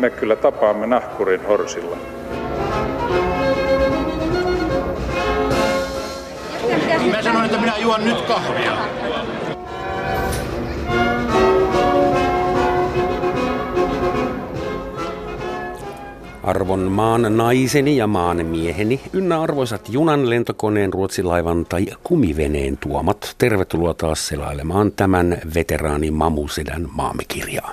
me kyllä tapaamme nahkurin horsilla. Mä sanoin, että minä juon nyt kahvia. Arvon maan naiseni ja maan mieheni, ynnä arvoisat junan, lentokoneen, ruotsilaivan tai kumiveneen tuomat, tervetuloa taas selailemaan tämän veteraani Mamusedän maamekirjaa.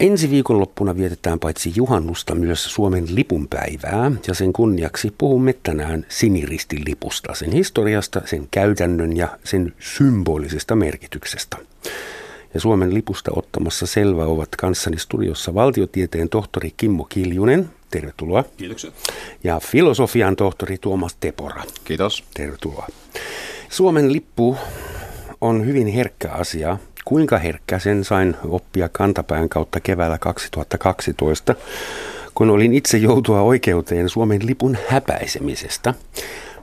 Ensi viikonloppuna vietetään paitsi juhannusta myös Suomen lipunpäivää ja sen kunniaksi puhumme tänään siniristilipusta, sen historiasta, sen käytännön ja sen symbolisesta merkityksestä. Ja Suomen lipusta ottamassa selvä ovat kanssani studiossa valtiotieteen tohtori Kimmo Kiljunen. Tervetuloa. Kiitoksia. Ja filosofian tohtori Tuomas Tepora. Kiitos. Tervetuloa. Suomen lippu on hyvin herkkä asia. Kuinka herkkä sen sain oppia kantapään kautta keväällä 2012, kun olin itse joutua oikeuteen Suomen lipun häpäisemisestä.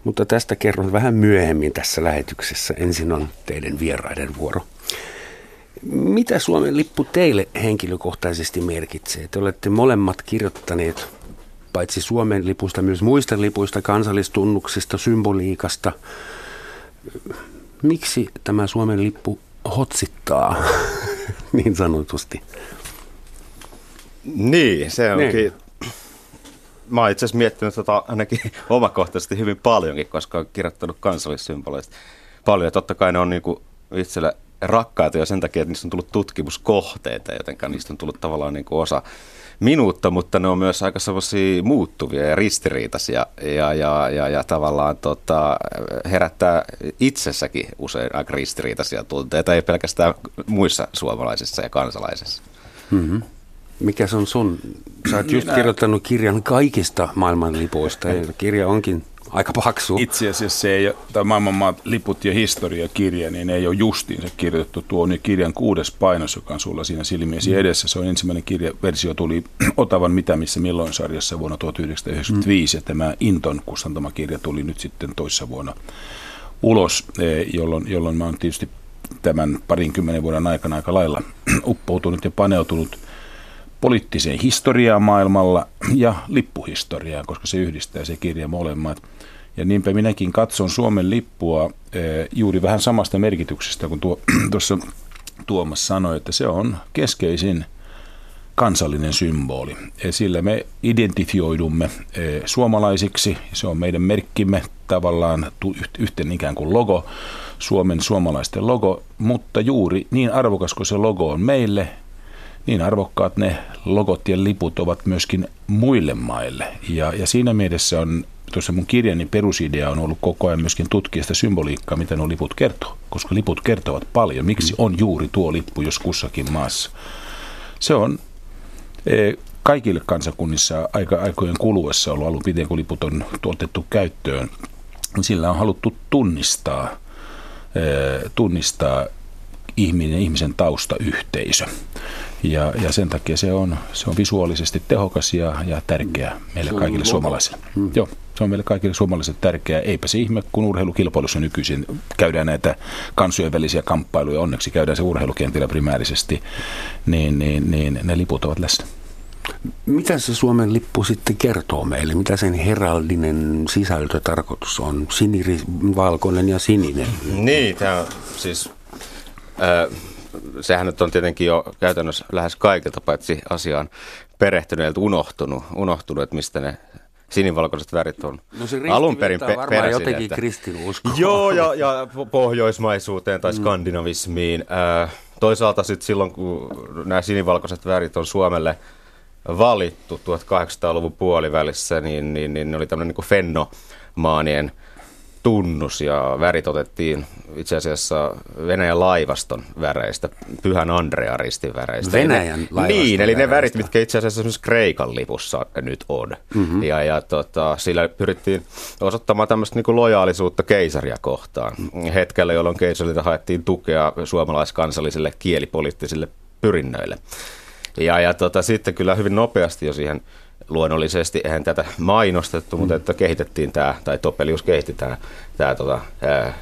Mutta tästä kerron vähän myöhemmin tässä lähetyksessä. Ensin on teidän vieraiden vuoro. Mitä Suomen lippu teille henkilökohtaisesti merkitsee? Te olette molemmat kirjoittaneet paitsi Suomen lipusta myös muista lipuista, kansallistunnuksista, symboliikasta. Miksi tämä Suomen lippu hotsittaa niin sanotusti? Niin, se onkin... Niin. Mä oon itse asiassa miettinyt tota ainakin omakohtaisesti hyvin paljonkin, koska olen kirjoittanut kansallissymboleista paljon. Ja totta kai ne on niinku itselle rakkaita jo sen takia, että niistä on tullut tutkimuskohteita, joten niistä on tullut tavallaan niin kuin osa minuutta, mutta ne on myös aika sellaisia muuttuvia ja ristiriitaisia ja, ja, ja, ja tavallaan tota, herättää itsessäkin usein aika ristiriitaisia tunteita, ei pelkästään muissa suomalaisissa ja kansalaisissa. Mm-hmm. Mikä se on sun? Sä oot just kirjoittanut kirjan kaikista maailmanlipuista ja kirja onkin aika paksu. Itse asiassa se ei, tämä maailmanmaat liput ja historiakirja, niin ei ole justiinsa kirjoitettu. Tuo on kirjan kuudes painos, joka on sulla siinä silmiesi mm. edessä. Se on ensimmäinen kirja, versio tuli Otavan Mitä missä milloin sarjassa vuonna 1995 mm. ja tämä Inton kustantama kirja tuli nyt sitten toissa vuonna ulos, e, jolloin, jolloin mä oon tietysti tämän parinkymmenen vuoden aikana aika lailla uppoutunut ja paneutunut – poliittiseen historiaan maailmalla ja lippuhistoriaan, koska se yhdistää se kirja molemmat. Ja niinpä minäkin katson Suomen lippua eh, juuri vähän samasta merkityksestä kuin tuo, tuossa Tuomas sanoi, että se on keskeisin kansallinen symboli. Sillä me identifioidumme eh, suomalaisiksi, se on meidän merkkimme tavallaan yhten ikään kuin logo, Suomen suomalaisten logo, mutta juuri niin arvokas kuin se logo on meille, niin arvokkaat ne logot ja liput ovat myöskin muille maille. Ja, ja siinä mielessä on tuossa mun kirjani perusidea on ollut koko ajan myöskin tutkia sitä symboliikkaa, mitä nuo liput kertoo, koska liput kertovat paljon. Miksi on juuri tuo lippu jos kussakin maassa? Se on e, kaikille kansakunnissa aika aikojen kuluessa ollut alun pitäen, kun liput on tuotettu käyttöön. Sillä on haluttu tunnistaa, e, tunnistaa ihminen, ihmisen taustayhteisö. Ja, ja sen takia se on, se on visuaalisesti tehokas ja, ja tärkeä meille kaikille suomalaisille. Hmm. Joo, se on meille kaikille suomalaisille tärkeää. Eipä se ihme, kun urheilukilpailussa nykyisin käydään näitä kansojen välisiä kamppailuja. Onneksi käydään se urheilukentillä primäärisesti, niin, niin, niin ne liput ovat läsnä. Mitä se Suomen lippu sitten kertoo meille? Mitä sen heraldinen sisältötarkoitus on? Siniri, valkoinen ja sininen. Niin, tämä on siis... Äh, sehän nyt on tietenkin jo käytännössä lähes kaikilta paitsi asiaan perehtyneiltä unohtunut, unohtunut että mistä ne sinivalkoiset värit on no se alun perin pe- peräisin. jotenkin kristinuskoon. Joo, ja, ja pohjoismaisuuteen tai mm. skandinavismiin. Äh, toisaalta sitten silloin, kun nämä sinivalkoiset värit on Suomelle valittu 1800-luvun puolivälissä, niin, niin, niin ne oli tämmöinen niin fennomaanien tunnus ja värit otettiin itse asiassa Venäjän laivaston väreistä, Pyhän Andrea ristin väreistä. Venäjän laivaston Niin, eli ne värit, mitkä itse asiassa esimerkiksi Kreikan lipussa nyt on. Mm-hmm. Ja, ja tota, sillä pyrittiin osoittamaan tämmöistä niin lojaalisuutta keisaria kohtaan. Hetkellä, jolloin keisarilta haettiin tukea suomalaiskansallisille kielipoliittisille pyrinnöille. Ja, ja tota, sitten kyllä hyvin nopeasti jo siihen luonnollisesti eihän tätä mainostettu, mutta että kehitettiin tämä, tai Topelius kehitti tämä, tämä tota, ää, ää,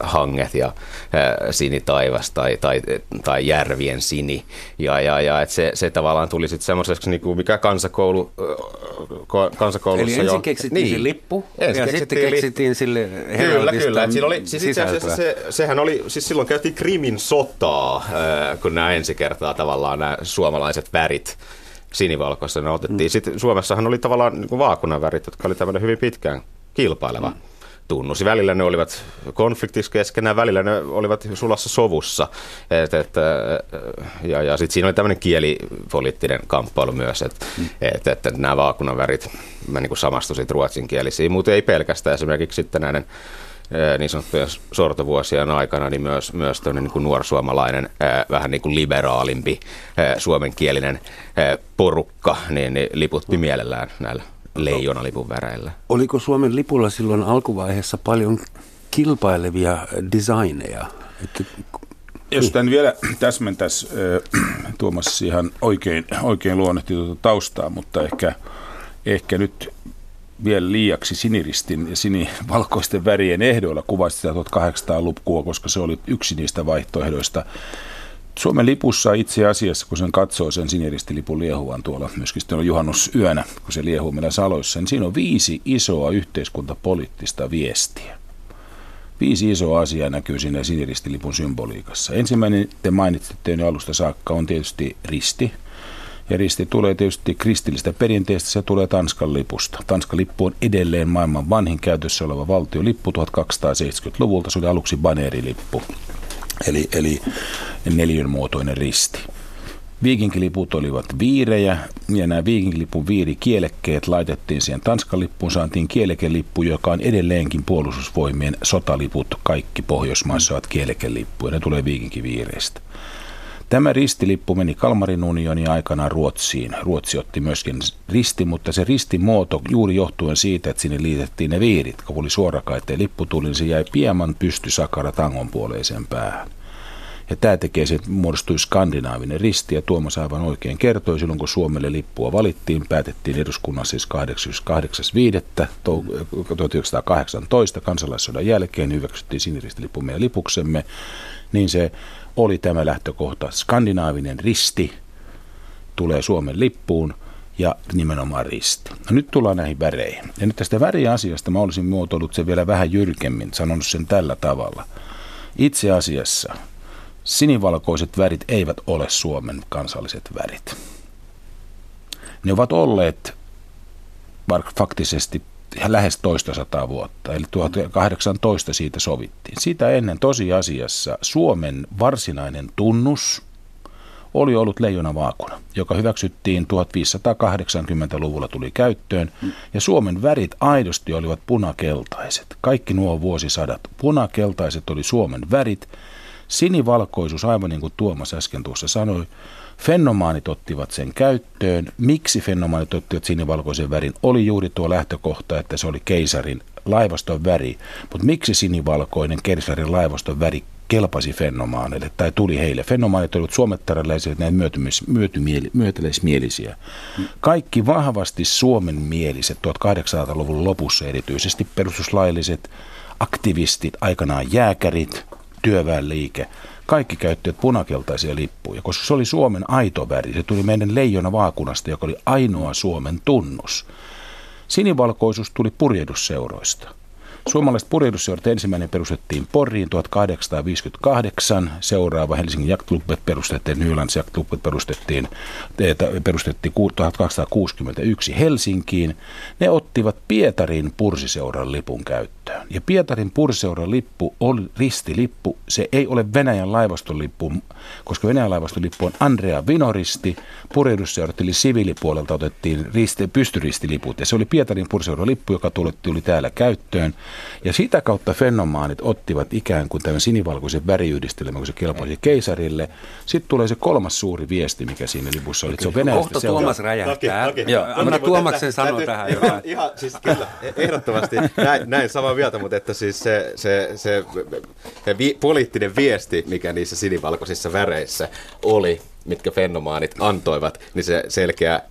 hanget ja ää, sinitaivas tai, tai, tai järvien sini. Ja, ja, ja että se, se tavallaan tuli sitten semmoiseksi, niin kuin mikä kansakoulu, kansakoulussa Eli ensin jo, keksittiin niin, se lippu ensin ja sitten keksittiin sille Kyllä, kyllä. Et oli, siis itse asiassa se, sehän oli, siis silloin käytiin Krimin sotaa, kun nämä ensi kertaa tavallaan nämä suomalaiset värit sinivalkoissa ne otettiin. Mm. Sitten Suomessahan oli tavallaan niin kuin vaakunavärit, jotka oli tämmöinen hyvin pitkään kilpaileva. Mm tunnus. Välillä ne olivat konfliktissa keskenään, välillä ne olivat sulassa sovussa. Et, et, ja ja sitten siinä oli tämmöinen kielipoliittinen kamppailu myös, että mm. et, et, nämä vaakunavärit, mä niin samastuisin ruotsinkielisiin, mutta ei pelkästään esimerkiksi sitten näiden niin sanottujen sortovuosien aikana, niin myös, myös niin kuin nuorsuomalainen, vähän niin kuin liberaalimpi suomenkielinen porukka, niin, niin liputti mielellään näillä leijonalipun väreillä. Oliko Suomen lipulla silloin alkuvaiheessa paljon kilpailevia designeja? Että jos tämän vielä täsmentäisi, Tuomas ihan oikein, oikein luonnehti tuota taustaa, mutta ehkä, ehkä nyt vielä liiaksi siniristin ja sinivalkoisten värien ehdoilla kuvasi sitä 1800-lukua, koska se oli yksi niistä vaihtoehdoista. Suomen lipussa itse asiassa, kun sen katsoo sen siniristilipun liehuvan tuolla myöskin sitten on juhannusyönä, kun se liehuu meillä saloissa, niin siinä on viisi isoa yhteiskuntapoliittista viestiä. Viisi isoa asiaa näkyy siinä siniristilipun symboliikassa. Ensimmäinen, te mainitsitte jo alusta saakka, on tietysti risti – ja risti tulee tietysti kristillistä perinteestä, se tulee Tanskan lipusta. Tanskan lippu on edelleen maailman vanhin käytössä oleva valtiolippu 1270-luvulta. Se oli aluksi baneerilippu, eli, eli neljönmuotoinen risti. Viikinkiliput olivat viirejä, ja nämä viikinkilipun viirikielekkeet laitettiin siihen Tanskan lippuun, saatiin kielekelippu, joka on edelleenkin puolustusvoimien sotaliput. Kaikki Pohjoismaissa ovat kielekelippuja, ne tulee viikinkiviireistä. Tämä ristilippu meni Kalmarin unionin aikana Ruotsiin. Ruotsi otti myöskin risti, mutta se ristimuoto juuri johtuen siitä, että sinne liitettiin ne viirit. Kun oli suorakaiteen lippu tuli, niin se jäi pieman pysty sakara tangon puoleiseen päähän. Ja tämä tekee se, että muodostui skandinaavinen risti, ja Tuomas aivan oikein kertoi, silloin kun Suomelle lippua valittiin, päätettiin eduskunnassa siis 8.5.1918 kansalaissodan jälkeen, hyväksyttiin siniristilippu meidän lipuksemme, niin se oli tämä lähtökohta. Skandinaavinen risti tulee Suomen lippuun ja nimenomaan risti. No nyt tullaan näihin väreihin. Ja nyt tästä väriasiasta mä olisin muotoillut sen vielä vähän jyrkemmin, sanonut sen tällä tavalla. Itse asiassa sinivalkoiset värit eivät ole Suomen kansalliset värit. Ne ovat olleet faktisesti lähes toista sataa vuotta, eli 1818 siitä sovittiin. Sitä ennen tosiasiassa Suomen varsinainen tunnus oli ollut leijona vaakuna, joka hyväksyttiin 1580-luvulla tuli käyttöön, ja Suomen värit aidosti olivat punakeltaiset. Kaikki nuo vuosisadat punakeltaiset oli Suomen värit, sinivalkoisuus, aivan niin kuin Tuomas äsken tuossa sanoi, Fennomaanit ottivat sen käyttöön. Miksi fennomaanit ottivat sinivalkoisen värin? Oli juuri tuo lähtökohta, että se oli keisarin laivaston väri. Mutta miksi sinivalkoinen keisarin laivaston väri kelpasi fennomaaneille tai tuli heille? Fennomaanit olivat suomettaralaisia näin myötymielisiä. Kaikki vahvasti suomen mieliset 1800-luvun lopussa erityisesti perustuslailliset aktivistit, aikanaan jääkärit, työväenliike – kaikki käyttivät punakeltaisia lippuja, koska se oli Suomen aito väri. Se tuli meidän leijona vaakunasta, joka oli ainoa Suomen tunnus. Sinivalkoisuus tuli purjehdusseuroista. Suomalaiset purjehdusseurat ensimmäinen perustettiin Poriin 1858, seuraava Helsingin Jaktlubbet perustettiin, Nylands Jaktlubbet perustettiin, perustettiin 1861 Helsinkiin. Ne ottivat Pietarin pursiseuran lipun käyttöön. Ja Pietarin pursiseuran lippu oli ristilippu, se ei ole Venäjän laivaston lippu, koska Venäjän laivaston lippu on Andrea Vinoristi, purjehdusseurat eli siviilipuolelta otettiin risti, pystyristiliput, ja se oli Pietarin pursiseuran lippu, joka tuli, tuli täällä käyttöön. Ja sitä kautta fenomaanit ottivat ikään kuin tämän sinivalkoisen väriyhdistelmän, kun se kelpaisi keisarille. Sitten tulee se kolmas suuri viesti, mikä siinä lipussa oli. Se on Kohta Tuomas räjähtää. Toki, toki. Joo, anna Tuomaksen sanoa tähän jotain. Ihan, siis kyllä, ehdottomasti näin, näin samaa mieltä, mutta että siis se, se, se, se vi, poliittinen viesti, mikä niissä sinivalkoisissa väreissä oli, mitkä fenomaanit antoivat, niin se selkeä äh,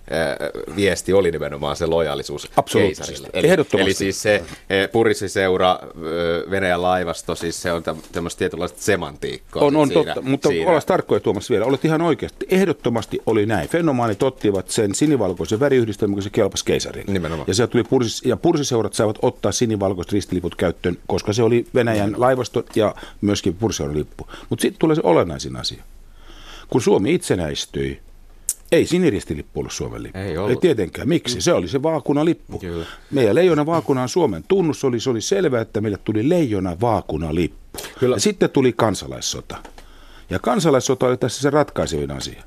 viesti oli nimenomaan se lojaalisuus keisarille. Eli, eli siis se äh, purisiseura, äh, Venäjän laivasto, siis se on tämmöistä tietynlaista semantiikkaa. On, on siinä, totta, mutta siinä. tarkkoja Tuomas vielä. Olet ihan oikeasti. Ehdottomasti oli näin. Fenomaanit ottivat sen sinivalkoisen väriyhdistelmän, kun se kelpasi keisarille. Nimenomaan. Ja, se tuli pursis, ja pursiseurat saivat ottaa sinivalkoiset ristiliput käyttöön, koska se oli Venäjän laivasto ja myöskin pursiseuran lippu. Mutta sitten tulee se olennaisin asia. Kun Suomi itsenäistyi, ei siniristilippu ollut Suomen lippu. Ei, ollut. ei tietenkään. Miksi? Se oli se vaakunalippu. Kyllä. Meidän leijona vaakuna on Suomen tunnus. Oli, se oli selvää, että meille tuli leijona vaakunalippu. Kyllä. Ja sitten tuli kansalaissota. Ja kansalaissota oli tässä se ratkaisevin asia.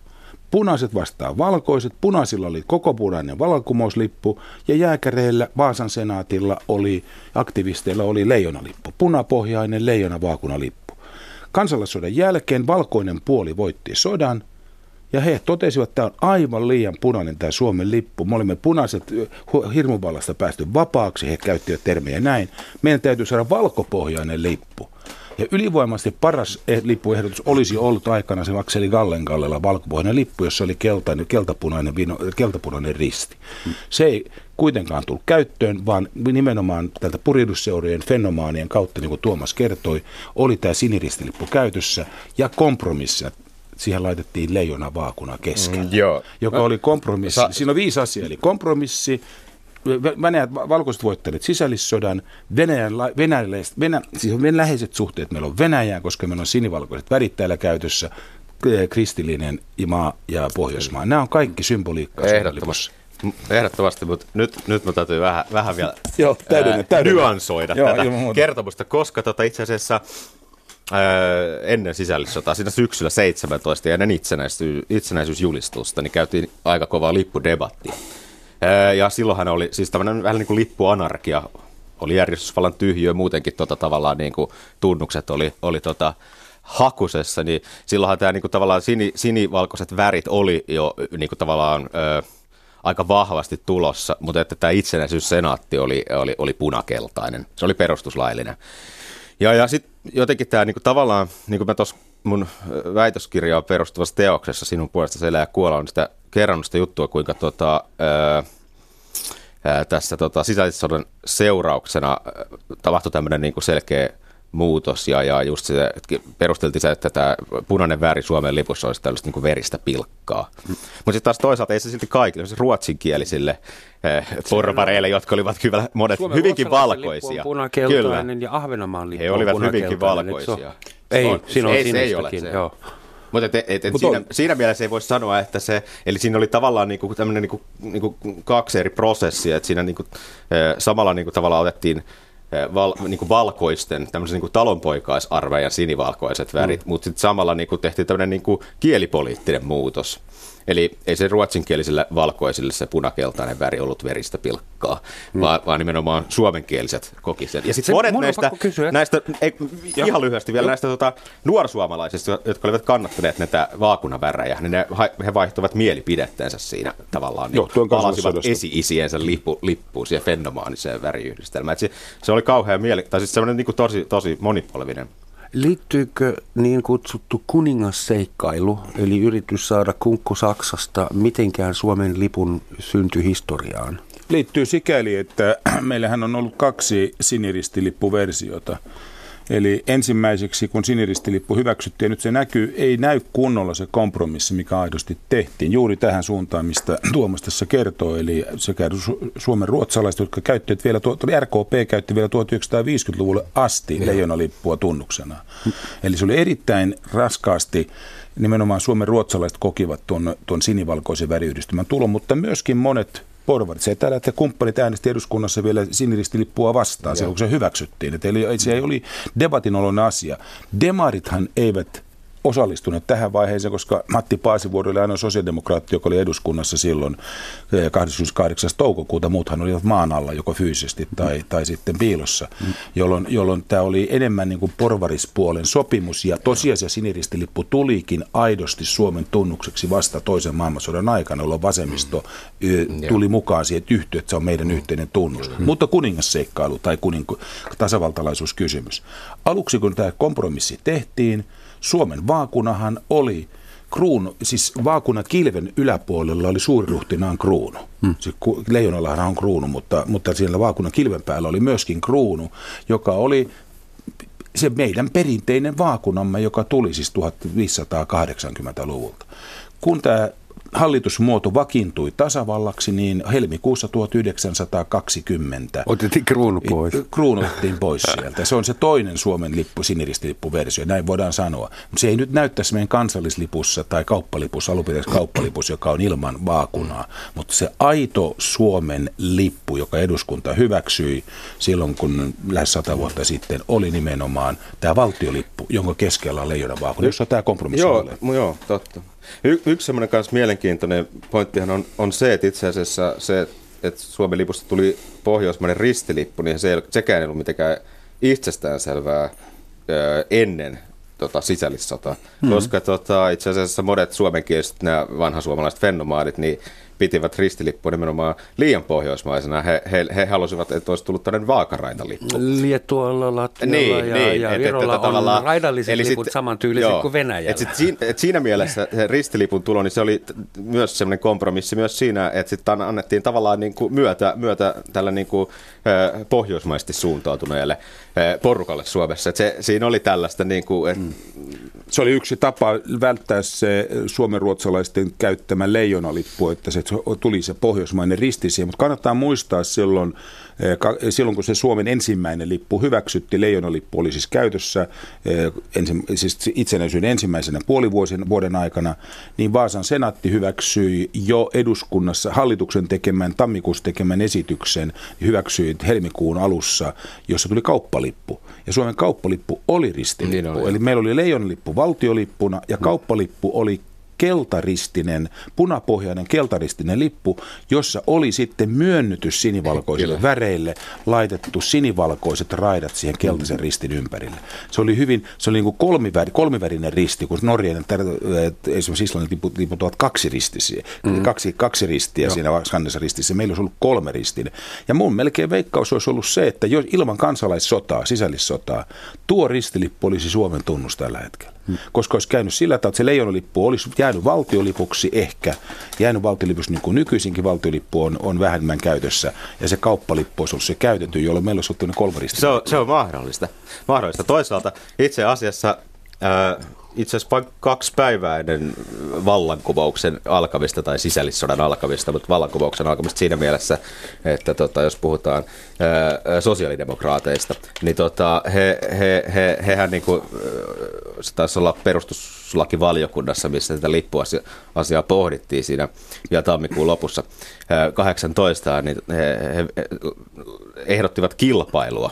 Punaiset vastaa valkoiset, punaisilla oli koko punainen vallankumouslippu ja jääkäreillä Vaasan senaatilla oli, aktivisteilla oli leijonalippu, punapohjainen leijona vaakunalippu. Kansalaissodan jälkeen valkoinen puoli voitti sodan, ja he totesivat, että tämä on aivan liian punainen tämä Suomen lippu. Me olimme punaiset hirmuvallasta päästy vapaaksi, he käyttivät termejä näin. Meidän täytyy saada valkopohjainen lippu. Ja ylivoimaisesti paras eh, lippuehdotus olisi ollut aikana se Akseli Gallenkallella valkopohjainen lippu, jossa oli keltainen, keltapunainen, vino, keltapunainen risti. Se ei kuitenkaan tullut käyttöön, vaan nimenomaan tältä puridusseurojen fenomaanien kautta, niin kuin Tuomas kertoi, oli tämä siniristilippu käytössä ja kompromissia siihen laitettiin leijona vaakuna keskellä, mm, joo. joka oli kompromissi. Sa- Siinä on viisi asiaa, eli kompromissi, Venäjät, valkoiset voittelivat sisällissodan, Venäjän, venäläiset, venä, siis on läheiset suhteet meillä on Venäjään, koska meillä on sinivalkoiset värit täällä käytössä, kristillinen maa ja Pohjoismaa. Nämä on kaikki symboliikkaa. Ehdottomasti. Ehdottomasti, mutta nyt, nyt mä täytyy vähän, vähän vielä Joo, täydennä, täydennä. nyansoida Joo, tätä kertomusta, koska tota itse asiassa ennen sisällissotaa, siinä syksyllä 17 ja ennen itsenäisyys, itsenäisyysjulistusta, niin käytiin aika kovaa lippudebattia. Ja silloinhan oli siis tämmöinen vähän niin kuin lippuanarkia, oli järjestysvallan tyhjiö, muutenkin tota, tavallaan niin kuin tunnukset oli, oli tota, hakusessa, niin silloinhan tämä niin kuin, tavallaan sini, sinivalkoiset värit oli jo niin kuin, tavallaan ö, aika vahvasti tulossa, mutta että tämä itsenäisyyssenaatti oli, oli, oli punakeltainen, se oli perustuslaillinen. Ja, ja sitten jotenkin tämä niin kuin, tavallaan, niin kuin mä tuossa mun väitöskirjaan perustuvassa teoksessa sinun puolesta elää ja kuolla on sitä kerrannut sitä juttua, kuinka tota, ää, ää, tässä tota, sisällissodan seurauksena tapahtui tämmöinen niin selkeä muutos ja, ja just se, perusteltiin se, että tämä punainen väri Suomen lipussa olisi tällaista niin kuin veristä pilkkaa. Mm. Mutta sitten taas toisaalta ei se silti kaikille, se ruotsinkielisille eh, porvareille, jotka olivat kyllä monet Suomen hyvinkin valkoisia. Kyllä. ja Ahvenanmaan lippu He olivat hyvinkin valkoisia. Ei, no, siinä on ei, se ei ole se. Joo. Mutta et, et, et Mut siinä, on... siinä mielessä ei voi sanoa, että se, eli siinä oli tavallaan niinku tämmöinen niinku, niinku kaksi eri prosessia, että siinä niinku, samalla niinku tavallaan otettiin val, niinku valkoisten, tämmöisen niinku talonpoikaisarmeijan sinivalkoiset värit, mm. mutta sitten samalla niinku tehtiin tämmöinen niinku kielipoliittinen muutos. Eli ei se ruotsinkielisille valkoisille se punakeltainen väri ollut veristä pilkkaa, mm. vaan, vaan nimenomaan suomenkieliset koki sen. Ja sitten monet näistä, näistä ei, ihan lyhyesti vielä, näistä tota, nuorsuomalaisista, jotka olivat kannattaneet näitä vaakunavärejä, niin ne, he vaihtuivat mielipidetteensä siinä tavallaan. Niin palasivat esi-isiensä lippu, lippuun siihen fennomaaniseen väriyhdistelmään. Se, se oli kauhean mieli, tai siis semmoinen niin tosi, tosi monipolvinen Liittyykö niin kutsuttu kuningasseikkailu, eli yritys saada kunkku Saksasta, mitenkään Suomen lipun syntyhistoriaan? Liittyy sikäli, että meillähän on ollut kaksi siniristilippuversiota. Eli ensimmäiseksi, kun siniristilippu hyväksyttiin, nyt se näkyy, ei näy kunnolla se kompromissi, mikä aidosti tehtiin. Juuri tähän suuntaan, mistä Tuomas tässä kertoo, eli sekä Suomen ruotsalaiset, jotka käyttivät vielä, RKP käytti vielä 1950-luvulle asti leijonalippua tunnuksena. Eli se oli erittäin raskaasti nimenomaan Suomen ruotsalaiset kokivat tuon, tuon sinivalkoisen väriyhdistymän tulon, mutta myöskin monet porvarit. Se täällä, että kumppanit äänesti eduskunnassa vielä siniristilippua vastaan, silloin kun se hyväksyttiin. Eli se ei oli debatin oloinen asia. Demarithan eivät osallistuneet tähän vaiheeseen, koska Matti Paasivuori oli ainoa sosiaalidemokraatti, joka oli eduskunnassa silloin 28. Eh, toukokuuta. Muuthan olivat maan alla joko fyysisesti tai, mm. tai sitten piilossa, mm. jolloin, jolloin tämä oli enemmän niin kuin porvarispuolen sopimus ja tosiasia siniristilippu tulikin aidosti Suomen tunnukseksi vasta toisen maailmansodan aikana, jolloin vasemmisto mm. tuli mukaan siihen, että yhtyy, että se on meidän yhteinen tunnus. Mm. Mutta kuningasseikkailu tai kuninku, tasavaltalaisuuskysymys. Aluksi kun tämä kompromissi tehtiin, Suomen vaakunahan oli kruunu, siis vaakunan kilven yläpuolella oli suuriruhtinaan kruunu. Hmm. Se leijonallahan on kruunu, mutta, mutta siellä vaakunan kilven päällä oli myöskin kruunu, joka oli se meidän perinteinen vaakunamme, joka tuli siis 1580-luvulta. Kun tämä hallitusmuoto vakiintui tasavallaksi, niin helmikuussa 1920 otettiin kruunu pois. Kruunu otettiin pois sieltä. Se on se toinen Suomen lippu, siniristilippuversio, näin voidaan sanoa. Se ei nyt näyttäisi meidän kansallislipussa tai kauppalipussa, alunperäisessä kauppalipus, joka on ilman vaakunaa, mutta se aito Suomen lippu, joka eduskunta hyväksyi silloin, kun lähes sata vuotta sitten, oli nimenomaan tämä valtiolippu, jonka keskellä on leijona vaakuna, jossa tämä kompromissi joo, Joo, totta. Y- yksi semmoinen kanssa mielenkiintoinen pointtihan on, on se, että itse asiassa se, että Suomen lipusta tuli pohjoismainen ristilippu, niin se ei, sekään ei ollut mitenkään itsestäänselvää ö, ennen tota, sisällissotaa. Mm-hmm. Koska tota, itse asiassa monet suomenkieliset, nämä vanhasuomalaiset fenomaadit, niin pitivät ristilippua nimenomaan liian pohjoismaisena. He, he, he halusivat, että olisi tullut tällainen vaakaraidalippu. Liettualla, Latvialla niin, ja, niin, ja et, Virolla et, on raidalliset eli liput sit, samantyyliset joo, kuin Venäjällä. Et sit siinä, et siinä mielessä se ristilipun tulo, niin se oli myös semmoinen kompromissi myös siinä, että sitten annettiin tavallaan niin kuin myötä, myötä tällä niin kuin, pohjoismaisesti suuntautuneelle porukalle Suomessa. Et se, siinä oli tällaista niin kuin, et, mm se oli yksi tapa välttää se suomenruotsalaisten käyttämä leijonalippu, että se tuli se pohjoismainen risti siihen. Mutta kannattaa muistaa silloin, eh, silloin, kun se Suomen ensimmäinen lippu hyväksytti, leijonalippu oli siis käytössä eh, siis itsenäisyyden ensimmäisenä puolivuosien vuoden aikana, niin Vaasan senaatti hyväksyi jo eduskunnassa hallituksen tekemän, tammikuussa tekemän esityksen, hyväksyi helmikuun alussa, jossa tuli kauppalippu. Ja Suomen kauppalippu oli ristilippu. Niin oli, Eli meillä oli leijonalippu valtiolippuna ja kauppalippu oli keltaristinen, punapohjainen keltaristinen lippu, jossa oli sitten myönnytys sinivalkoisille Kyllä. väreille, laitettu sinivalkoiset raidat siihen keltaisen mm. ristin ympärille. Se oli hyvin, se oli niin kuin kolmiväri, kolmivärinen risti, kun Norjan, esimerkiksi Islannin liput, ovat kaksiristisiä, mm. kaksi, kaksi ristiä Joo. siinä kannessa ristissä. Meillä olisi ollut kolme ristin. Ja mun melkein veikkaus olisi ollut se, että jos ilman kansalaissotaa, sisällissotaa, tuo ristilippu olisi Suomen tunnus tällä hetkellä. Hmm. Koska olisi käynyt sillä tavalla, että se leijonalippu olisi jäänyt valtiolipuksi ehkä, jäänyt valtiolipuksi niin kuin nykyisinkin valtiolippu on, on vähemmän käytössä, ja se kauppalippu olisi ollut se käytetty, jolloin meillä olisi ollut se on, se on mahdollista. mahdollista. Toisaalta itse asiassa äh, itse asiassa kaksi päivää ennen vallankumouksen alkamista tai sisällissodan alkamista, mutta vallankumouksen alkamista siinä mielessä, että tota, jos puhutaan ää, sosiaalidemokraateista, niin tota, he, he, he, hehän niin kuin, se taisi olla perustuslakivaliokunnassa, missä tätä lippuasiaa pohdittiin siinä ja tammikuun lopussa. Ää, 18, niin he, he ehdottivat kilpailua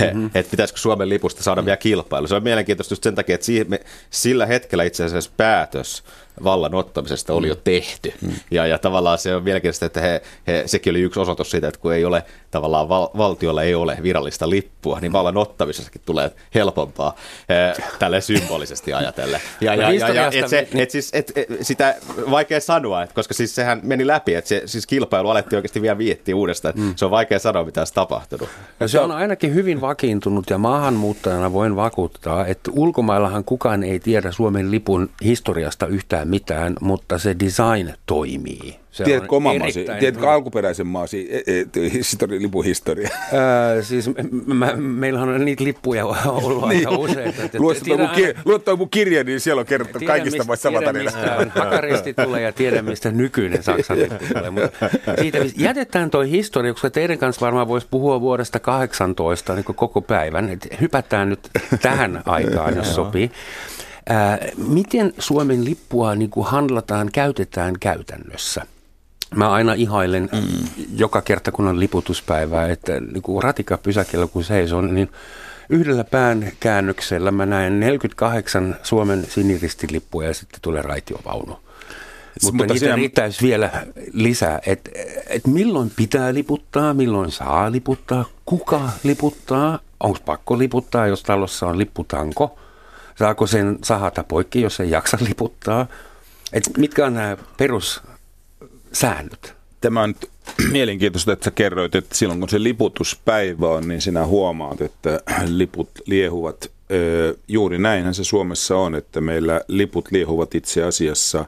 mm-hmm. että pitäisikö Suomen lipusta saada mm-hmm. vielä kilpailu. Se on mielenkiintoista just sen takia, että siihen, me, sillä hetkellä itse asiassa päätös vallan ottamisesta oli jo mm. tehty. Mm. Ja, ja tavallaan se on mielenkiintoista, että he, he, sekin oli yksi osoitus siitä, että kun ei ole tavallaan val, valtiolla ei ole virallista lippua, niin vallan ottamisessakin tulee helpompaa eh, tälle symbolisesti ajatellen. Ja, ja, ja, ja et se, et siis, et, et, sitä vaikea sanoa, että koska siis sehän meni läpi, että se, siis kilpailu alettiin oikeasti vielä viettiä uudestaan, mm. se on vaikea sanoa, mitä olisi tapahtunut. Ja se on ainakin hyvin vakiintunut ja maahanmuuttajana voin vakuuttaa, että ulkomaillahan kukaan ei tiedä Suomen lipun historiasta yhtään mitään, mutta se design toimii. Se tiedätkö oman maasi, tiedätkö alkuperäisen maasi e, e, histori, lipun historia? Öö, siis mä, meillähän on niitä lippuja ollut niin. aika useita. Luo toi mun kirja, niin siellä on kerrottu kaikista mistä, sama tarina. Tiedän, hakaristi tulee ja tiedän, mistä nykyinen Saksan lippu tulee. Mutta siitä, jätetään toi historia, koska teidän kanssa varmaan voisi puhua vuodesta 18 niin koko päivän. Et hypätään nyt tähän aikaan, jos sopii. Ää, miten Suomen lippua niin kuin handlataan, käytetään käytännössä? Mä aina ihailen mm. joka kerta, kun on liputuspäivää, että niin kuin ratikapysäkillä kun seison, niin yhdellä pään käännöksellä mä näen 48 Suomen siniristilippuja ja sitten tulee raitiovaunu. Mutta, Mutta niitä siinä... riittäisi vielä lisää, että et milloin pitää liputtaa, milloin saa liputtaa, kuka liputtaa, onko pakko liputtaa, jos talossa on lipputanko – Saako sen sahata poikki, jos ei jaksa liputtaa? Et mitkä on nämä perussäännöt? Tämä on mielenkiintoista, että sä kerroit, että silloin kun se liputuspäivä on, niin sinä huomaat, että liput liehuvat juuri näinhän se Suomessa on, että meillä liput liehuvat itse asiassa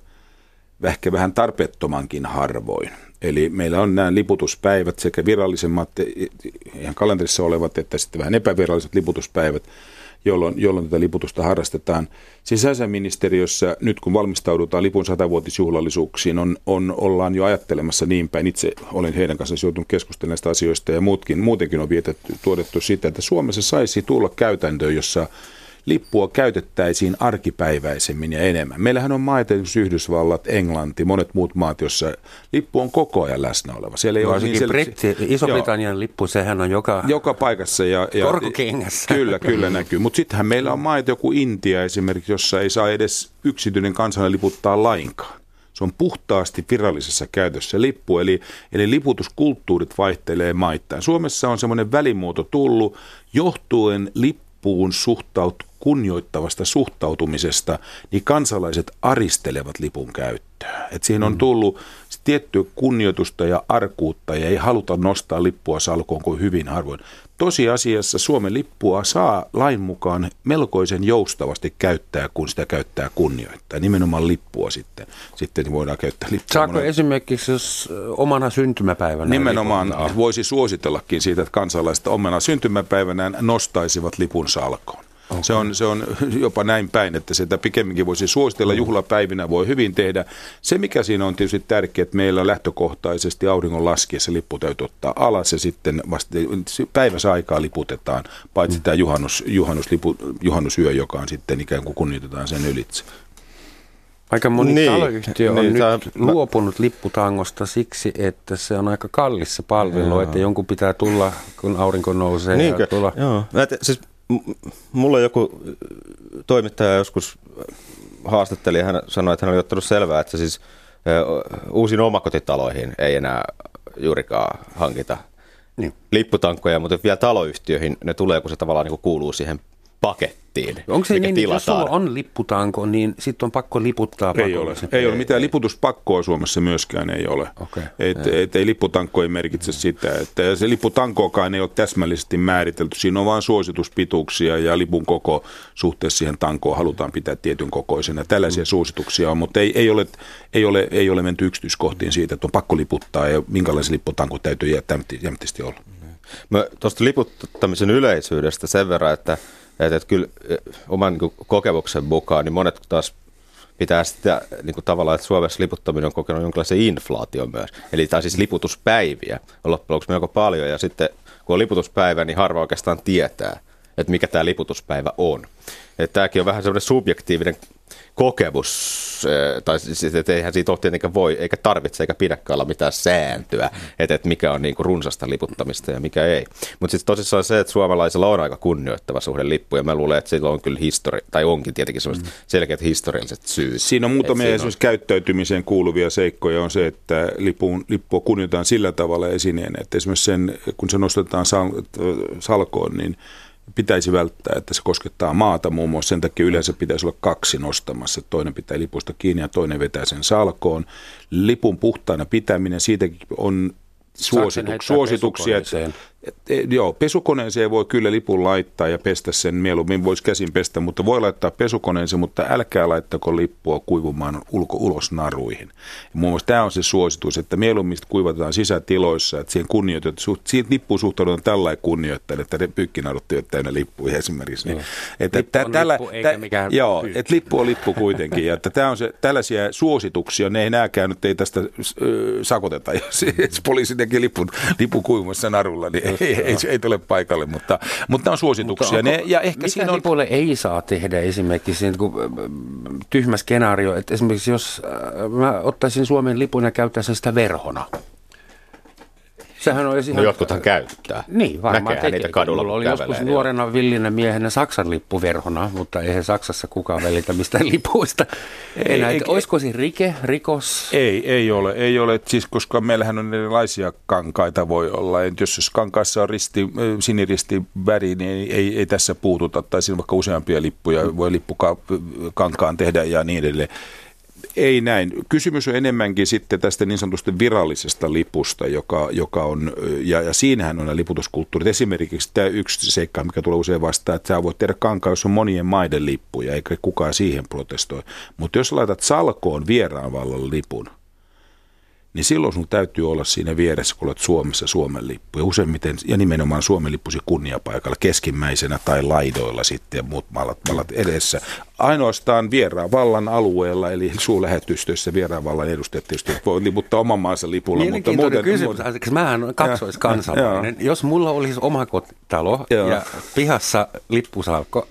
ehkä vähän tarpeettomankin harvoin. Eli meillä on nämä liputuspäivät, sekä virallisemmat, ihan kalenterissa olevat, että sitten vähän epäviralliset liputuspäivät, jolloin, jolloin tätä liputusta harrastetaan. Sisäisäministeriössä nyt kun valmistaudutaan lipun satavuotisjuhlallisuuksiin, on, on, ollaan jo ajattelemassa niin päin. Itse olen heidän kanssaan joutunut keskustelemaan näistä asioista ja muutkin, muutenkin on vietetty, tuodettu sitä, että Suomessa saisi tulla käytäntö, jossa lippua käytettäisiin arkipäiväisemmin ja enemmän. Meillähän on maita, esimerkiksi Yhdysvallat, Englanti, monet muut maat, joissa lippu on koko ajan läsnä oleva. Siellä ei ole niin Britti, Iso-Britannian lippu, sehän on joka, joka paikassa. Ja, ja, korkokengässä. Kyllä, kyllä näkyy. Mutta sittenhän meillä on maita, joku Intia esimerkiksi, jossa ei saa edes yksityinen kansalainen liputtaa lainkaan. Se on puhtaasti virallisessa käytössä lippu, eli, eli liputuskulttuurit vaihtelee maittain. Suomessa on semmoinen välimuoto tullut johtuen lippuun suhtaut, kunnioittavasta suhtautumisesta, niin kansalaiset aristelevat lipun käyttöä. Et siihen on mm. tullut tiettyä kunnioitusta ja arkuutta ja ei haluta nostaa lippua salkoon kuin hyvin harvoin. Tosiasiassa Suomen lippua saa lain mukaan melkoisen joustavasti käyttää, kun sitä käyttää kunnioittaa. Nimenomaan lippua sitten, sitten voidaan käyttää lippua. Saako monen... esimerkiksi jos omana syntymäpäivänä? Nimenomaan lipun? voisi suositellakin siitä, että kansalaiset omana syntymäpäivänään nostaisivat lipun salkoon. Okay. Se, on, se on jopa näin päin, että sitä pikemminkin voisi suositella mm. juhlapäivinä, voi hyvin tehdä. Se, mikä siinä on tietysti tärkeää, että meillä lähtökohtaisesti auringon laskiessa lippu täytyy ottaa alas ja sitten vasta päiväsaikaa liputetaan, paitsi mm. tämä juhannus, juhannuslipu, juhannusyö, joka on sitten ikään kuin kunnioitetaan sen ylitse. Aika moni niin, taloyhtiö on niin, nyt tämä, luopunut lipputangosta siksi, että se on aika kallissa palvelu, joo. että jonkun pitää tulla, kun aurinko nousee. Niinkö? Ja tulla. Joo. Mä te, siis mulla joku toimittaja joskus haastatteli, hän sanoi, että hän oli ottanut selvää, että siis uusiin omakotitaloihin ei enää juurikaan hankita niin. lipputankkoja, mutta vielä taloyhtiöihin ne tulee, kun se tavallaan niin kuin kuuluu siihen pakettiin. Onko se niin, tilataan. jos sulla on lipputanko, niin sitten on pakko liputtaa Ei ole, ei, ei ole. Mitään liputuspakkoa Suomessa myöskään ei ole. Okay. Et, et, ei lipputanko ei merkitse sitä. Että se lipputankoakaan ei ole täsmällisesti määritelty. Siinä on vain suosituspituuksia ja lipun koko suhteessa siihen tankoon halutaan pitää tietyn kokoisena. Tällaisia mm. suosituksia on, mutta ei, ei, ole, ei, ole, ei ole menty yksityiskohtiin siitä, että on pakko liputtaa ja minkälaisen lipputanko täytyy jämmästi olla. Mä tuosta liputtamisen yleisyydestä sen verran, että että, että kyllä oman niin kokemuksen mukaan niin monet taas pitää sitä niin kuin tavallaan, että Suomessa liputtaminen on kokenut jonkinlaisen inflaation myös. Eli tämä siis liputuspäiviä on loppujen lopuksi melko paljon ja sitten kun on liputuspäivä, niin harva oikeastaan tietää, että mikä tämä liputuspäivä on. Että tämäkin on vähän semmoinen subjektiivinen kokemus, tai siis, että eihän siitä ole tietenkään voi, eikä tarvitse, eikä pidäkään olla mitään sääntöä, että, että mikä on niin kuin runsasta liputtamista ja mikä ei. Mutta sitten tosissaan se, että suomalaisilla on aika kunnioittava suhde lippu, ja mä luulen, että sillä on kyllä histori, tai onkin tietenkin sellaiset mm. selkeät historialliset syyt. Siinä on muutamia esimerkiksi on... käyttäytymiseen kuuluvia seikkoja on se, että lipun, lippua kunnioitetaan sillä tavalla esineen, että esimerkiksi sen, kun se nostetaan sal- salkoon, niin pitäisi välttää, että se koskettaa maata muun muassa. Sen takia yleensä pitäisi olla kaksi nostamassa. Toinen pitää lipusta kiinni ja toinen vetää sen salkoon. Lipun puhtaana pitäminen, siitäkin on suosituk- suosituksia. Että, et, et, joo, pesukoneeseen voi kyllä lipun laittaa ja pestä sen mieluummin, voisi käsin pestä, mutta voi laittaa pesukoneeseen, mutta älkää laittako lippua kuivumaan ulko ulos naruihin. Ja muun muassa tämä on se suositus, että mieluummin kuivataan sisätiloissa, että siihen kunnioitetaan, suht, siihen lippuun suhtaudutaan tällä kunnioittain, että ne pykkinarut työt täynnä lippuja esimerkiksi. Niin, että lippu on tällä, lippu, eikä mikään Joo, että lippu on lippu kuitenkin, ja että tämä on se, tällaisia suosituksia, ne ei nääkään nyt ei tästä äh, sakoteta, jos poliisi tekee lipun, lipun kuivumassa narulla, niin ei, ei, ei tule paikalle, mutta, mutta on suosituksia. Mutta onko, ne, ja ehkä mitä siinä on... ei saa tehdä esimerkiksi niin kuin, tyhmä skenaario, että esimerkiksi jos mä ottaisin Suomen lipun ja käyttäisin sitä verhona, Sehän olisi ihan... No jotkuthan käyttää. Niin, varmaan tekee. niitä kadulla, Mulla oli joskus nuorena villinä miehenä Saksan lippuverhona, mutta eihän Saksassa kukaan välitä mistään lipuista. Ei, Enää, ei, olisiko se rike, rikos? Ei, ei ole. Ei ole, siis koska meillähän on erilaisia kankaita voi olla. Et jos, kankaassa on risti, siniristi väri, niin ei, ei, ei tässä puututa. Tai siinä vaikka useampia lippuja voi lippukankaan tehdä ja niin edelleen ei näin. Kysymys on enemmänkin sitten tästä niin sanotusta virallisesta lipusta, joka, joka on, ja, ja siinähän on nämä liputuskulttuurit. Esimerkiksi tämä yksi seikka, mikä tulee usein vastaan, että sä voit tehdä kankaa, jos on monien maiden lippuja, eikä kukaan siihen protestoi. Mutta jos laitat salkoon vieraanvallan lipun, niin silloin sun täytyy olla siinä vieressä, kun olet Suomessa Suomen lippu. Ja useimmiten, ja nimenomaan Suomen lippusi kunniapaikalla keskimmäisenä tai laidoilla sitten ja muut mallat, mallat edessä. Ainoastaan vieraan vallan alueella, eli suurlähetystöissä vieraan vallan edustajat tietysti voi liputtaa oman maansa lipulla. Mutta muuten, kysymys, muuten. mähän kaksoiskansalainen. Jos mulla olisi oma kotitalo ja pihassa lippusalkko,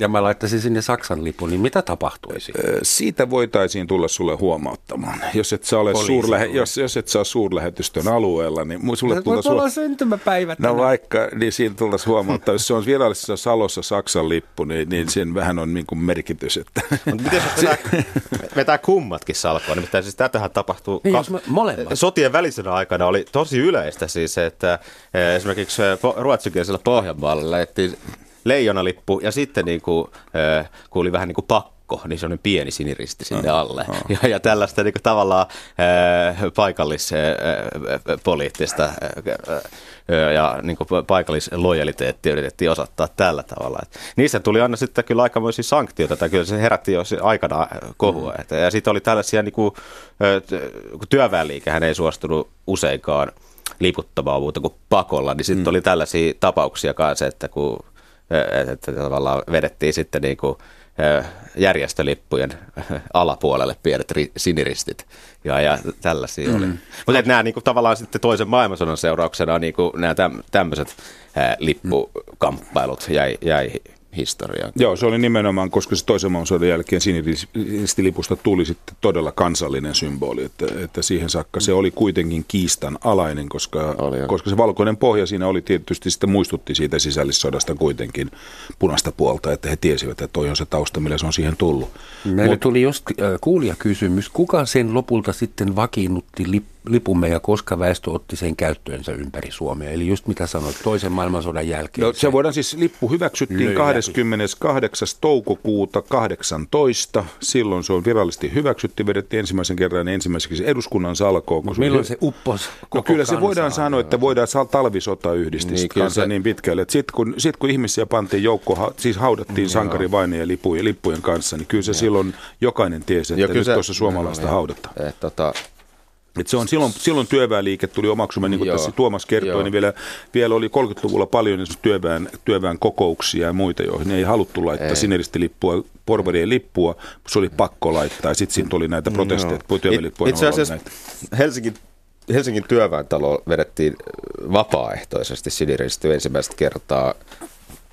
ja mä laittaisin sinne Saksan lipun, niin mitä tapahtuisi? Siitä voitaisiin tulla sulle huomauttamaan. Jos et sä ole suurlähe, jos, jos et saa suurlähetystön alueella, niin sulle tulla suom... syntymäpäivät. No vaikka, niin siinä tultaisiin huomauttaa. jos se on virallisessa Salossa Saksan lippu, niin, niin sen vähän on niin kuin merkitys. Että... Mutta miten jos vetää, vetää kummatkin salkoon? Nimittäin siis tätähän tapahtuu... Niin, me, molemmat. Sotien välisenä aikana oli tosi yleistä siis, että eh, esimerkiksi eh, ruotsikielisellä Pohjanmaalla lähettiin leijonalippu ja sitten niin kuin, äh, kun oli vähän niin kuin pakko, niin se on pieni siniristi sinne alle. Oh, oh. Ja, ja tällaista niin kuin, tavallaan äh, paikallispoliittista äh, äh, ja niin kuin, paikallislojaliteetti yritettiin osoittaa tällä tavalla. Et niistä tuli aina sitten kyllä aikamoisia sanktioita, tai kyllä se herätti jo aikana kohua. Mm. Et, ja sitten oli tällaisia niin kuin, työväenliikehän ei suostunut useinkaan liputtamaan muuta kuin pakolla, niin sitten mm. oli tällaisia tapauksia kanssa, että kun että tavallaan vedettiin sitten niin kuin järjestölippujen alapuolelle pienet siniristit ja, ja tällaisia mm. oli. Mutta nämä niin kuin, tavallaan sitten toisen maailmansodan seurauksena niin kuin, nämä tämmöiset lippukamppailut jäi, jäi historiaa. Joo, se oli nimenomaan, koska se toisen maailmansodan jälkeen siniristilipusta tuli sitten todella kansallinen symboli, että, että siihen saakka se oli kuitenkin kiistan alainen, koska, koska se valkoinen pohja siinä oli tietysti sitten muistutti siitä sisällissodasta kuitenkin punaista puolta, että he tiesivät, että toi on se tausta, millä se on siihen tullut. Meille Mut, tuli just äh, kuulija kysymys, kuka sen lopulta sitten vakiinnutti lippu? Lipumme ja koska väestö otti sen käyttöönsä ympäri Suomea. Eli just mitä sanoit, toisen maailmansodan jälkeen. No, se, se voidaan siis, lippu hyväksyttiin 28. toukokuuta 18. Silloin se on virallisesti hyväksytty, vedettiin ensimmäisen kerran ensimmäiseksi eduskunnan salkoon. Mutta milloin se uppos no, Kyllä se voidaan sanoa, että voidaan talvisota yhdistää niin, kanssa se... niin pitkälle. Sitten kun, sit kun ihmisiä pantiin joukko, siis haudattiin no, sankarivaineja lippujen, lippujen kanssa, niin kyllä se ja. silloin jokainen tiesi, että nyt tuossa suomalaista no, haudataan. tota, et se on silloin, silloin työväenliike tuli omaksumaan, niin kuin Joo. tässä Tuomas kertoi, Joo. niin vielä, vielä oli 30-luvulla paljon työväen, työväen kokouksia ja muita, joihin ei haluttu laittaa sineristilippua, porvarien lippua, se oli pakko laittaa. Ja sitten siinä tuli näitä protesteja, että työväenlippuja Itse asiassa Helsingin Helsingin työväentalo vedettiin vapaaehtoisesti siniristi ensimmäistä kertaa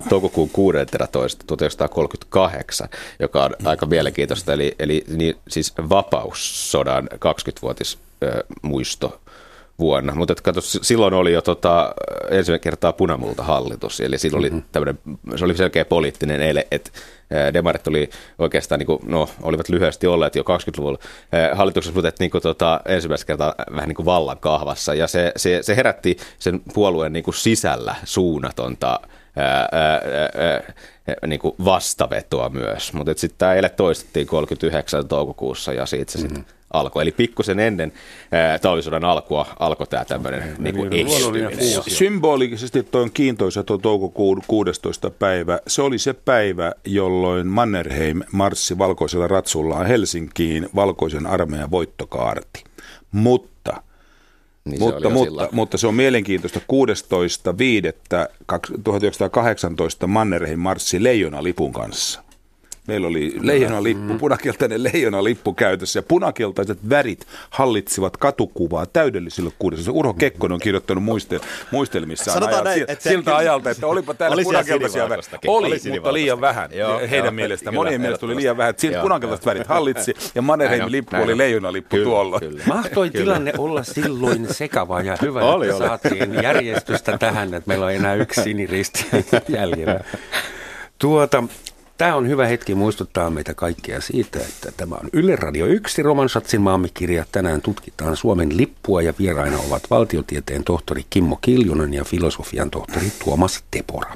toukokuun 16. 1938, joka on aika mielenkiintoista, eli, eli niin, siis vapaussodan 20-vuotis muisto vuonna. Mutta kato, silloin oli jo tota, ensimmäinen kertaa punamulta hallitus, eli silloin mm-hmm. oli se oli selkeä poliittinen ele, että demarit oli oikeastaan, niin kuin, no, olivat lyhyesti olleet jo 20-luvulla hallituksessa, mutta että, niin kuin, tota, ensimmäistä kertaa vähän niin kuin vallan kahvassa, ja se, se, se herätti sen puolueen niin kuin sisällä suunnatonta ää, ää, ää, niin kuin vastavetoa myös, mutta sitten tämä ele toistettiin 39. toukokuussa, ja siitä se sitten mm-hmm alkoi. Eli pikkusen ennen talvisodan alkua alkoi tämä tämmöinen niin kuin Symbolisesti tuo on kiintoisa tuo toukokuun 16. päivä. Se oli se päivä, jolloin Mannerheim marssi valkoisella ratsullaan Helsinkiin valkoisen armeijan voittokaarti. Mutta niin mutta, se mutta, mutta se on mielenkiintoista. 16.5.1918 Mannerheim marssi leijona lipun kanssa. Meillä oli leijonalippu, mm. punakeltainen leijonalippu käytössä ja punakeltaiset värit hallitsivat katukuvaa täydellisille kuudessa. Urho Kekkonen on kirjoittanut muistel, muistelmissaan ajat, näin, siltä, siltä ajalta, että olipa täällä oli punakeltaisia värit. Oli, oli mutta liian vähän. Joo, heidän joo, mielestään. Kyllä, Monien mielestä oli liian vähän. Siltä punakeltaiset värit hallitsi ja Mannerheimin lippu oli leijonalippu kyllä, tuolla. Kyllä. Mahtoi tilanne olla silloin sekava ja hyvä, oli, että oli. saatiin järjestystä tähän, että meillä on enää yksi siniristi jäljellä. Tuota, Tämä on hyvä hetki muistuttaa meitä kaikkia siitä, että tämä on Yle Radio 1 Romansatsin maamikirja. Tänään tutkitaan Suomen lippua ja vieraina ovat valtiotieteen tohtori Kimmo Kiljunen ja filosofian tohtori Tuomas Tepora.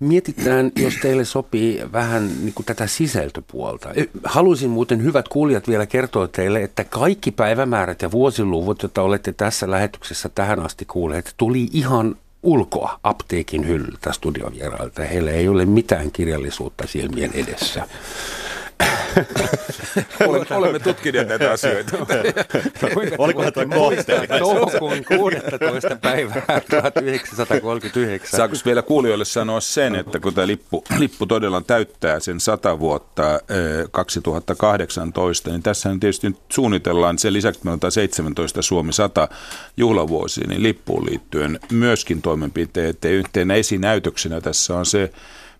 Mietitään, jos teille sopii vähän niin kuin tätä sisältöpuolta. Haluaisin muuten hyvät kuulijat vielä kertoa teille, että kaikki päivämäärät ja vuosiluvut, joita olette tässä lähetyksessä tähän asti kuulleet, tuli ihan ulkoa apteekin hyllyltä studiovierailta. Heillä ei ole mitään kirjallisuutta silmien edessä. Olemme, olemme tutkineet näitä asioita. Olikohan tuo kohteeli? Toukokuun 16. päivää 1939. Saanko vielä kuulijoille sanoa sen, että kun tämä lippu, lippu todella täyttää sen 100 vuotta 2018, niin tässä tietysti nyt suunnitellaan sen lisäksi, että meillä on 17 Suomi 100 juhlavuosi, niin lippuun liittyen myöskin toimenpiteet. Ja yhtenä esinäytöksenä tässä on se,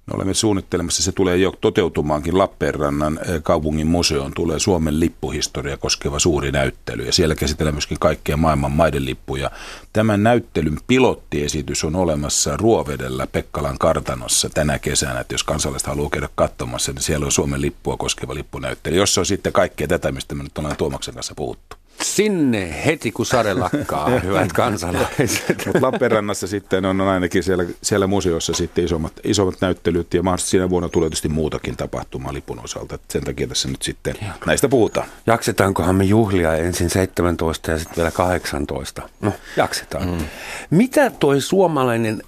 me olemme suunnittelemassa, se tulee jo toteutumaankin Lappeenrannan eh, kaupungin museoon, tulee Suomen lippuhistoria koskeva suuri näyttely ja siellä käsitellään myöskin kaikkia maailman maiden lippuja. Tämän näyttelyn pilottiesitys on olemassa Ruovedellä Pekkalan kartanossa tänä kesänä, että jos kansalaiset haluaa käydä katsomassa, niin siellä on Suomen lippua koskeva lippunäyttely, jossa on sitten kaikkea tätä, mistä me nyt ollaan Tuomaksen kanssa puhuttu. Sinne heti kun sade lakkaa, hyvät kansalaiset. Mutta Lappeenrannassa sitten on ainakin siellä, siellä museossa sitten isommat, isommat näyttelyt ja mahdollisesti siinä vuonna tulee tietysti muutakin tapahtumaa lipun osalta. Et sen takia tässä nyt sitten ja. näistä puhutaan. Jaksetaankohan me juhlia ensin 17 ja sitten vielä 18? No, jaksetaan. Mm. Mitä toi suomalainen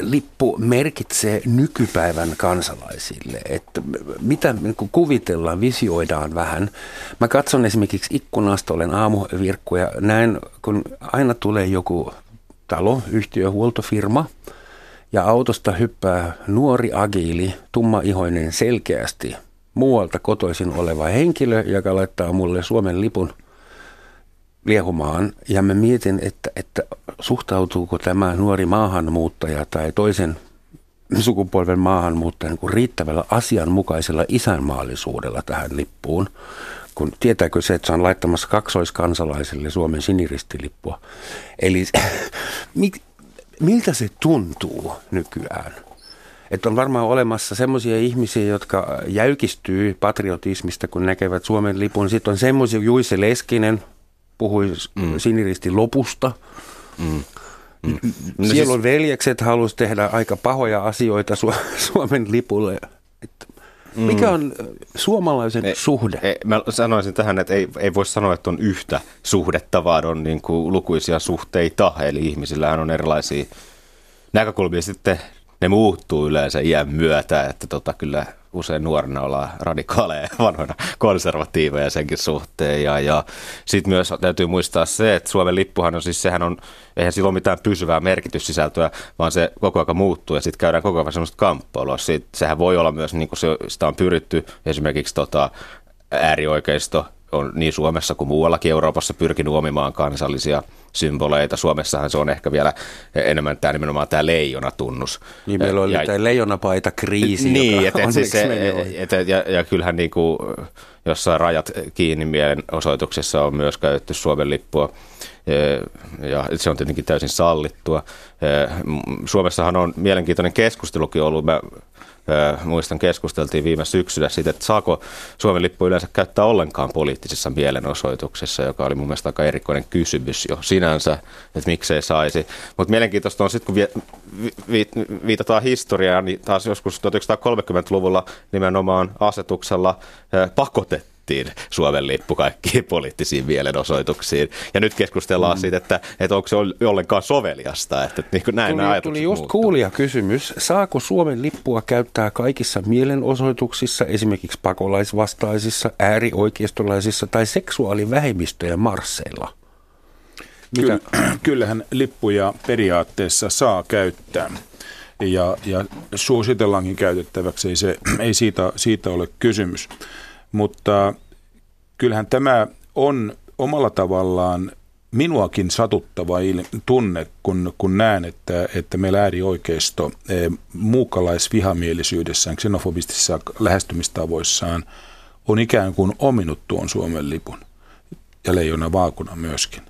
lippu merkitsee nykypäivän kansalaisille? Että mitä niin kuvitellaan, visioidaan vähän. Mä katson esimerkiksi ikkunasta, olen aamuvirkku ja näen, kun aina tulee joku talo, yhtiö, huoltofirma ja autosta hyppää nuori, agiili, tummaihoinen, selkeästi muualta kotoisin oleva henkilö, joka laittaa mulle Suomen lipun – liehumaan ja mä mietin, että, että suhtautuuko tämä nuori maahanmuuttaja tai toisen sukupolven maahanmuuttaja niin kuin riittävällä asianmukaisella isänmaallisuudella tähän lippuun, kun tietääkö se, että se on laittamassa kaksoiskansalaisille Suomen siniristilippua. Eli miltä se tuntuu nykyään? Että on varmaan olemassa semmoisia ihmisiä, jotka jäykistyy patriotismista, kun näkevät Suomen lipun. Sitten on semmoisia, Juise Leskinen, puhui mm. siniristin lopusta. Mm. Mm. No Sielun siis... veljekset halusi tehdä aika pahoja asioita Su- Suomen lipulle. Että mikä mm. on suomalaisen ei, suhde? Ei, mä sanoisin tähän, että ei, ei voi sanoa, että on yhtä suhdetta, vaan on niin kuin lukuisia suhteita. Eli ihmisillähän on erilaisia näkökulmia. Sitten ne muuttuu yleensä iän myötä, että tota, kyllä usein nuorena ollaan radikaaleja vanhoina konservatiiveja senkin suhteen. Ja, ja sitten myös täytyy muistaa se, että Suomen lippuhan on siis, sehän on, eihän sillä ole mitään pysyvää merkityssisältöä, vaan se koko ajan muuttuu ja sitten käydään koko ajan semmoista kamppailua. Sit, sehän voi olla myös, niin kuin se, sitä on pyritty esimerkiksi tota, äärioikeisto on niin Suomessa kuin muuallakin Euroopassa pyrkinyt omimaan kansallisia symboleita. Suomessahan se on ehkä vielä enemmän tämä nimenomaan tämä leijonatunnus. Niin meillä oli ja, tämä leijonapaita kriisi, niin, joka et, siis se, et, ja, ja kyllähän niin kuin jossain rajat kiinni mielenosoituksessa on myös käytetty Suomen lippua ja se on tietenkin täysin sallittua. Suomessahan on mielenkiintoinen keskustelukin ollut. Mä muistan keskusteltiin viime syksynä siitä, että saako Suomen lippu yleensä käyttää ollenkaan poliittisissa mielenosoituksissa, joka oli mun mielestä aika erikoinen kysymys jo sinänsä, että miksei saisi. Mutta mielenkiintoista on sitten, kun vi, vi, viitataan historiaan, niin taas joskus 1930-luvulla nimenomaan asetuksella pakotettiin annettiin Suomen lippu kaikkiin poliittisiin mielenosoituksiin. Ja nyt keskustellaan mm. siitä, että, että onko se ollenkaan soveliasta. Että, että niin kuin näin tuli, tuli just kuulia kysymys. Saako Suomen lippua käyttää kaikissa mielenosoituksissa, esimerkiksi pakolaisvastaisissa, äärioikeistolaisissa tai seksuaalivähemmistöjen marsseilla? Mitä? Kyllähän lippuja periaatteessa saa käyttää ja, ja suositellaankin käytettäväksi, ei, se, ei siitä, siitä ole kysymys. Mutta kyllähän tämä on omalla tavallaan minuakin satuttava tunne, kun, kun näen, että, että meillä äärioikeisto e, muukalaisvihamielisyydessään, xenofobistisissa lähestymistavoissaan on ikään kuin ominut tuon Suomen lipun ja leijona vaakuna myöskin.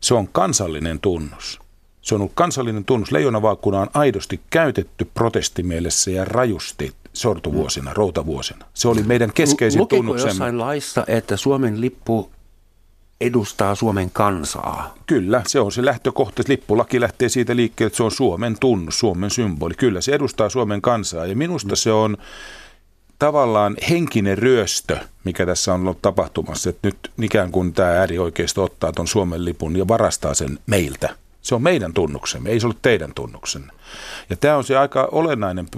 Se on kansallinen tunnus. Se on ollut kansallinen tunnus. Leijona vaakuna on aidosti käytetty protestimielessä ja rajusti sortuvuosina, routavuosina. Se oli meidän keskeisin Lukiko tunnuksemme. jossain laissa, että Suomen lippu edustaa Suomen kansaa. Kyllä, se on se lähtökohta. Lippulaki lähtee siitä liikkeelle, että se on Suomen tunnus, Suomen symboli. Kyllä, se edustaa Suomen kansaa ja minusta se on tavallaan henkinen ryöstö, mikä tässä on ollut tapahtumassa, että nyt ikään kuin tämä äärioikeisto ottaa tuon Suomen lipun ja varastaa sen meiltä. Se on meidän tunnuksemme, ei se ole teidän tunnuksenne. Ja tämä on se aika olennainen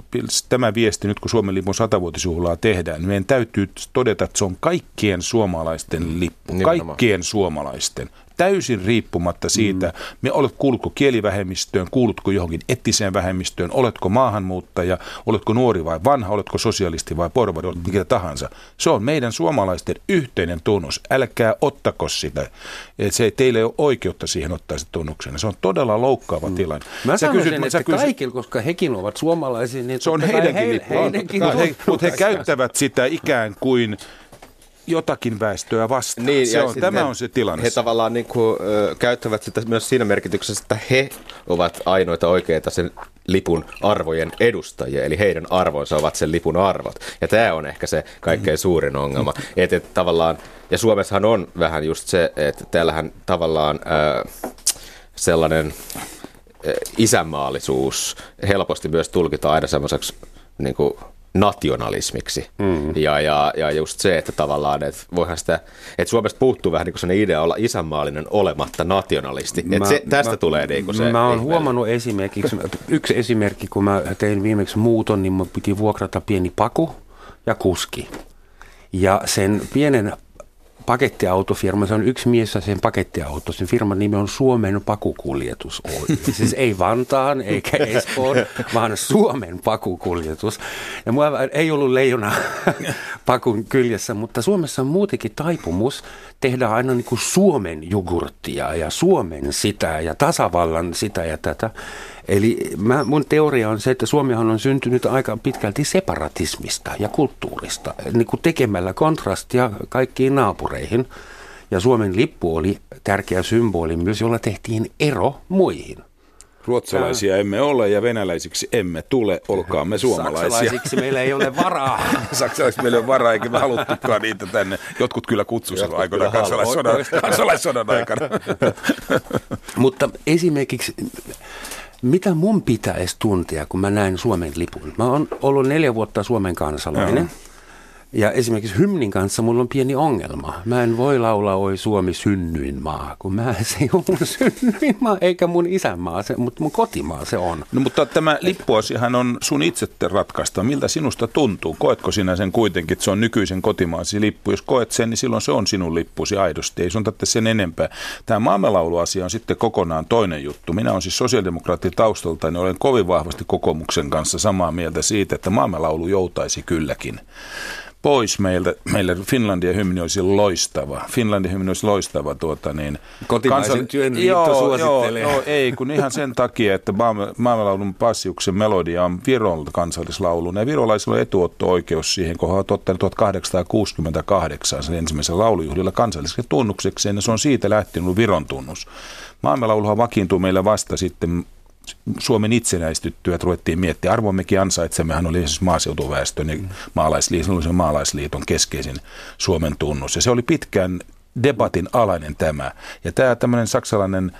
tämä viesti nyt, kun Suomen lipun satavuotisjuhlaa tehdään. Niin meidän täytyy todeta, että se on kaikkien suomalaisten lippu. Nimenomaan. Kaikkien suomalaisten täysin riippumatta siitä, mm. me olet kuulutko kielivähemmistöön, kuulutko johonkin etniseen vähemmistöön, oletko maahanmuuttaja, oletko nuori vai vanha, oletko sosialisti vai porvari, oletko mikä tahansa. Se on meidän suomalaisten yhteinen tunnus. Älkää ottako sitä. Et se, teille ei ole oikeutta siihen ottaa se tunnuksena. Se on todella loukkaava mm. tilanne. Mä sä sanoisin, kysyt, että kysyt, kaikille, koska hekin ovat suomalaisia, niin se on heidänkin he, lippu. Heidänkin mutta he, he käyttävät sitä ikään kuin jotakin väestöä vastaan. Niin, se on, tämä on se tilanne. He tavallaan niin kuin, ö, käyttävät sitä myös siinä merkityksessä, että he ovat ainoita oikeita sen lipun arvojen edustajia, eli heidän arvonsa ovat sen lipun arvot. Ja tämä on ehkä se kaikkein suurin ongelma. Mm. Että et, tavallaan, ja Suomessahan on vähän just se, että täällähän tavallaan ö, sellainen isänmaallisuus helposti myös tulkitaan aina semmoiseksi niin kuin nationalismiksi. Mm. Ja, ja, ja just se, että tavallaan, että voihan sitä, että Suomesta puuttuu vähän niin kuin idea olla isänmaallinen olematta nationalisti. Mä, että se, tästä mä, tulee niin kuin se. Mä oon huomannut esimerkiksi, yksi esimerkki, kun mä tein viimeksi muuton, niin mun piti vuokrata pieni paku ja kuski. Ja sen pienen pakettiautofirma, se on yksi mies ja sen pakettiauto. Sen firman nimi on Suomen pakukuljetus Oy. siis ei Vantaan eikä Espoon, vaan Suomen pakukuljetus. Ja mua ei ollut leijona pakun kyljessä, mutta Suomessa on muutenkin taipumus tehdä aina niin kuin Suomen jogurttia ja Suomen sitä ja tasavallan sitä ja tätä. Eli mä, mun teoria on se, että Suomihan on syntynyt aika pitkälti separatismista ja kulttuurista, niin kuin tekemällä kontrastia kaikkiin naapureihin. Ja Suomen lippu oli tärkeä symboli myös, jolla tehtiin ero muihin. Ruotsalaisia emme ole ja venäläisiksi emme tule, olkaamme suomalaisia. Saksalaisiksi meillä ei ole varaa. Saksalaisiksi meillä ei ole varaa, eikä me haluttukaan niitä tänne. Jotkut kyllä kutsuivat aikoinaan kansalaissodan, kansalaissodan aikana. Mutta esimerkiksi mitä mun pitäisi tuntea, kun mä näen Suomen lipun? Mä oon ollut neljä vuotta Suomen kansalainen. Joo. Ja esimerkiksi hymnin kanssa mulla on pieni ongelma. Mä en voi laulaa Oi Suomi synnyin maa, kun mä se ei ole mun synnyin maa, eikä mun isänmaa, se, mutta mun kotimaa se on. No mutta tämä lippuasiahan on sun itse ratkaista. Miltä sinusta tuntuu? Koetko sinä sen kuitenkin, että se on nykyisen kotimaasi lippu? Jos koet sen, niin silloin se on sinun lippusi aidosti. Ei sun tarvitse sen enempää. Tämä maamelauluasia on sitten kokonaan toinen juttu. Minä olen siis sosiaalidemokraatti taustalta, niin olen kovin vahvasti kokoomuksen kanssa samaa mieltä siitä, että maamelaulu joutaisi kylläkin pois meiltä. Meille Finlandia hymni olisi loistava. Finlandia hymni olisi loistava. Tuota, niin, Kotimaisen kansal... työn joo, suosittelee. Joo, joo, ei, kun ihan sen takia, että maailmanlaulun Passiuksen melodia on Viron kansallislaulu. Ja virolaisilla on etuotto-oikeus siihen, kun he ovat ottaneet 1868 sen ensimmäisen laulujuhlilla kansalliseksi tunnukseksi, ja se on siitä lähtenyt Viron tunnus. Maailmanlauluhan vakiintuu meillä vasta sitten Suomen itsenäistyttyä, että ruvettiin miettiä. Arvommekin ansaitsemmehan oli siis maaseutuväestön ja maalaisliiton, maalaisliiton keskeisin Suomen tunnus. Ja se oli pitkään debatin alainen tämä. Ja tämä tämmöinen saksalainen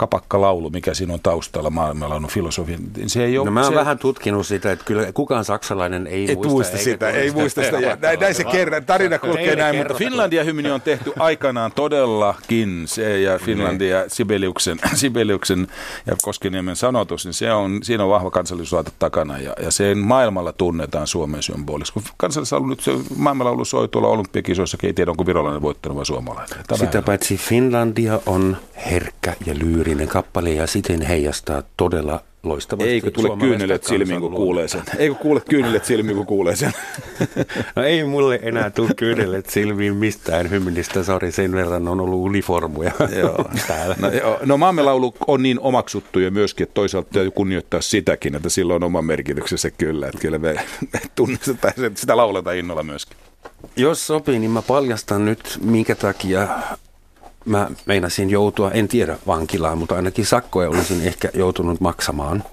kapakkalaulu, mikä siinä on taustalla maailmanlaulun filosofi. Niin se ei ole, no mä oon se... vähän tutkinut sitä, että kyllä kukaan saksalainen ei Et muista, muista sitä. Ei muista sitä. Ja näin, näin se kerran, tarina kulkee näin, mutta Finlandia hymni on tehty aikanaan todellakin. Se ja Finlandia, Sibeliuksen, Sibeliuksen ja Koskeniemen sanotus, niin se on, siinä on vahva kansallisuusaate takana ja, ja sen maailmalla tunnetaan Suomen symboliksi. Kun kansallislaulu nyt se maailmanlaulu soi tuolla olympiakisoissa, ei tiedä onko virolainen voittanut vai suomalainen. Sitä paitsi Finlandia on herkkä ja lyyri melodinen kappale ja siten heijastaa todella loistavasti. Eikö tule kyynelet silmiin, kun kuulee sen? Eikö kuule kyynelet silmiin, kun kuulee sen? no ei mulle enää tule kyynelet silmiin mistään hymnistä, sori, sen verran on ollut uniformuja joo. täällä. No, joo. no maamme laulu on niin omaksuttu ja myöskin, että toisaalta täytyy kunnioittaa sitäkin, että sillä on oma merkityksensä kyllä, että kyllä me tunnistetaan, sitä lauletaan innolla myöskin. Jos sopii, niin mä paljastan nyt, minkä takia mä meinasin joutua, en tiedä vankilaan, mutta ainakin sakkoja olisin ehkä joutunut maksamaan.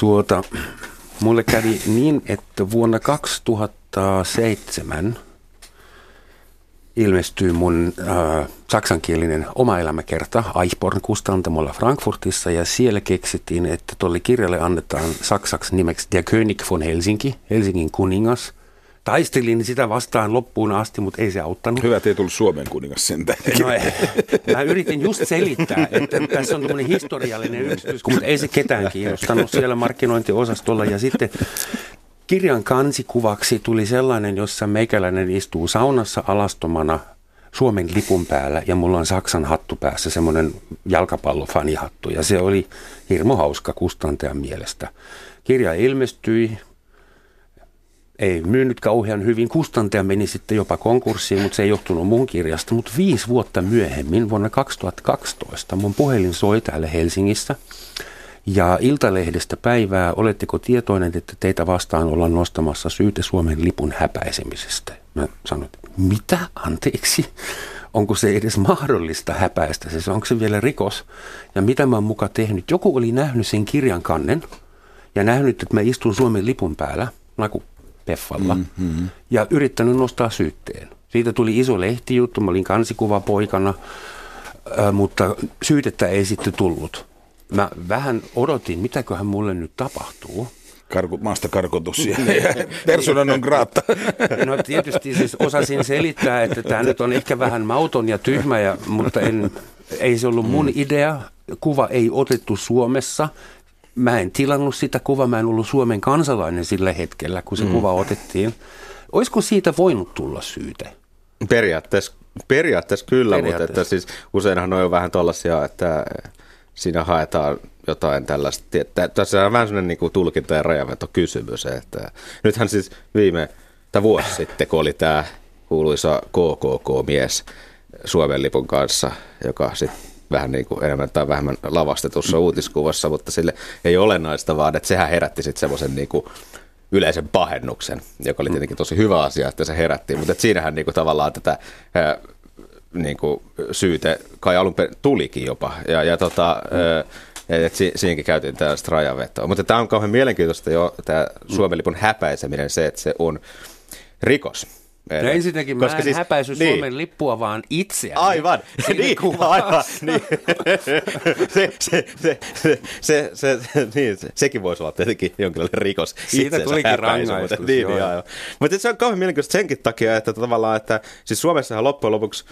Tuota, mulle kävi niin, että vuonna 2007 ilmestyy mun äh, saksankielinen oma elämäkerta Eichborn kustantamolla Frankfurtissa ja siellä keksittiin, että tuolle kirjalle annetaan saksaksi nimeksi Der König von Helsinki, Helsingin kuningas – taistelin sitä vastaan loppuun asti, mutta ei se auttanut. Hyvä, että ei tullut Suomen kuningas sentään. No ei. Mä yritin just selittää, että tässä on tämmöinen historiallinen yksityiskohta, mutta ei se ketään kiinnostanut siellä markkinointiosastolla. Ja sitten kirjan kansikuvaksi tuli sellainen, jossa meikäläinen istuu saunassa alastomana Suomen lipun päällä ja mulla on Saksan hattu päässä, semmoinen jalkapallofanihattu. Ja se oli hirmo hauska kustantajan mielestä. Kirja ilmestyi, ei myynyt kauhean hyvin. Kustantaja meni sitten jopa konkurssiin, mutta se ei johtunut mun kirjasta. Mutta viisi vuotta myöhemmin, vuonna 2012, mun puhelin soi täällä Helsingissä. Ja Iltalehdestä päivää, oletteko tietoinen, että teitä vastaan ollaan nostamassa syyte Suomen lipun häpäisemisestä? Mä sanoin, että mitä? Anteeksi? Onko se edes mahdollista häpäistä? Siis onko se vielä rikos? Ja mitä mä oon muka tehnyt? Joku oli nähnyt sen kirjan kannen ja nähnyt, että mä istun Suomen lipun päällä, nagu Peffalla, mm-hmm. ja yrittänyt nostaa syytteen. Siitä tuli iso lehtijuttu, mä olin kansikuva poikana, mutta syytettä ei sitten tullut. Mä vähän odotin, mitäköhän mulle nyt tapahtuu. Karku, maasta karkotus ja persona non grata. No tietysti siis osasin selittää, että tämä nyt on ehkä vähän mauton ja tyhmä, ja, mutta en, ei se ollut mun idea. Kuva ei otettu Suomessa mä en tilannut sitä kuvaa, mä en ollut Suomen kansalainen sillä hetkellä, kun se mm. kuva otettiin. Olisiko siitä voinut tulla syyte? Periaatteessa, periaatteessa kyllä, periaatteessa. mutta että siis useinhan on jo vähän tällaisia, että siinä haetaan jotain tällaista. Tässä on vähän sellainen niin tulkinta- ja rajavetokysymys. Että nythän siis viime, tai vuosi sitten, kun oli tämä kuuluisa KKK-mies Suomen lipun kanssa, joka sitten vähän niin kuin enemmän tai vähemmän lavastetussa uutiskuvassa, mutta sille ei ole olennaista, vaan että sehän herätti sitten semmoisen niin kuin yleisen pahennuksen, joka oli tietenkin tosi hyvä asia, että se herätti, mutta siinähän niin kuin tavallaan tätä niin kuin syyte kai alun perin tulikin jopa, ja, ja tota, et si, siinäkin käytiin tällaista rajavetoa. Mutta tämä on kauhean mielenkiintoista jo, tämä Suomen lipun häpäiseminen, se, että se on rikos. No ensinnäkin Koska mä en siis, häpäisy niin. Suomen lippua, vaan itseäni. Aivan, niin, aivan, niin. se, se, se, se, se, se, niin, se, sekin voisi olla tietenkin jonkinlainen rikos. Siitä tulikin rangaistus. Mutta, niin, joo. Niin, mutta se on kauhean mielenkiintoista senkin takia, että tavallaan, että siis Suomessahan loppujen lopuksi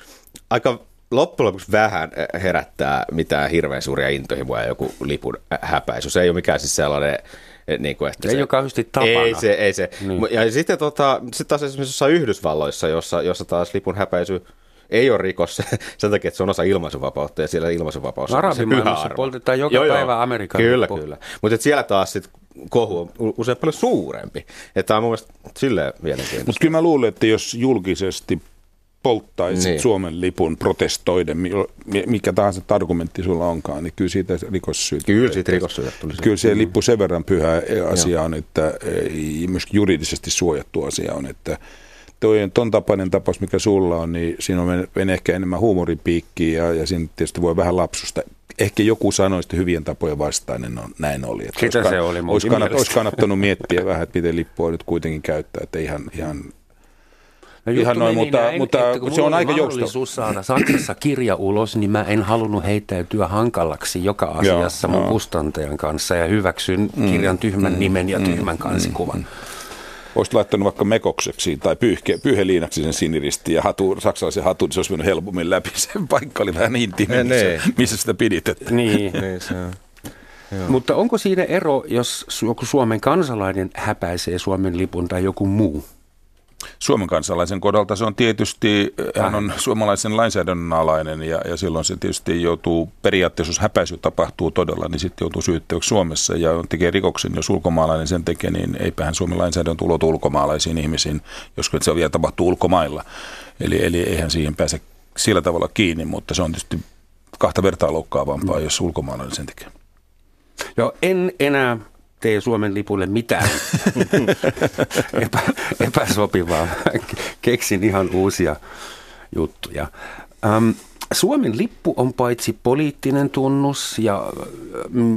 aika loppujen lopuksi vähän herättää mitään hirveän suuria intohimoja joku lipun häpäisy. Se ei ole mikään siis sellainen niin kuin, että ei se, ole kauheasti tapana. Ei se, ei se. Niin. Ja sitten tota, sit taas esimerkiksi jossain Yhdysvalloissa, jossa, jossa taas lipun häpäisy ei ole rikos sen takia, että se on osa ilmaisuvapautta ja siellä ilmaisuvapaus on se pyhä arvo. poltetaan joka joo, päivä joo. Amerikan Kyllä, lippu. kyllä. Mutta siellä taas sit kohu on usein paljon suurempi. Että tämä on mun mielestä silleen mielenkiintoista. Mutta kyllä mä luulen, että jos julkisesti polttaisit niin. Suomen lipun protestoiden, mikä tahansa argumentti sulla onkaan, niin kyllä siitä rikossyytä. Kyllä siitä rikossyytä tulisi. Kyllä se lippu sen verran pyhä asia on, että myös juridisesti suojattu asia on, että toi, ton tapainen tapaus, mikä sulla on, niin siinä on menee ehkä enemmän huumoripiikkiä ja, ja siinä tietysti voi vähän lapsusta. Ehkä joku sanoi että hyvien tapojen vastainen on, näin oli. Että Sitä olisi, se oli olisi, kannat, olisi kannattanut miettiä vähän, että miten lippua nyt kuitenkin käyttää, että ihan, ihan No Ihan noin, mutta, näin, mutta se on aika mahdollisuus saada Saksassa kirja ulos, niin mä en halunnut heittäytyä hankalaksi joka asiassa joo, mun kustantajan kanssa ja hyväksyn mm, kirjan tyhmän mm, nimen ja mm, tyhmän mm, kansikuvan. Mm, Olisit laittanut vaikka mekokseksi tai pyyhke, pyyheliinaksi sen siniristi ja hatu, saksalaisen hatun, niin se olisi mennyt helpommin läpi. Se paikka oli vähän intiimi, missä, niin. missä sitä pidit. Että. Niin. niin se on. Joo. Mutta onko siinä ero, jos joku Suomen kansalainen häpäisee Suomen lipun tai joku muu? Suomen kansalaisen kodalta se on tietysti, hän on suomalaisen lainsäädännön alainen ja, ja silloin se tietysti joutuu, periaatteessa jos häpäisy tapahtuu todella, niin sitten joutuu syytteeksi Suomessa ja tekee rikoksen, jos ulkomaalainen sen tekee, niin eipähän Suomen lainsäädäntö ulotu ulkomaalaisiin ihmisiin, jos se vielä tapahtuu ulkomailla. Eli, eli eihän siihen pääse sillä tavalla kiinni, mutta se on tietysti kahta vertaa loukkaavampaa, mm. jos ulkomaalainen sen tekee. Joo, en enää tee Suomen lipulle mitään Epä, epäsopivaa. Keksin ihan uusia juttuja. Ähm, Suomen lippu on paitsi poliittinen tunnus ja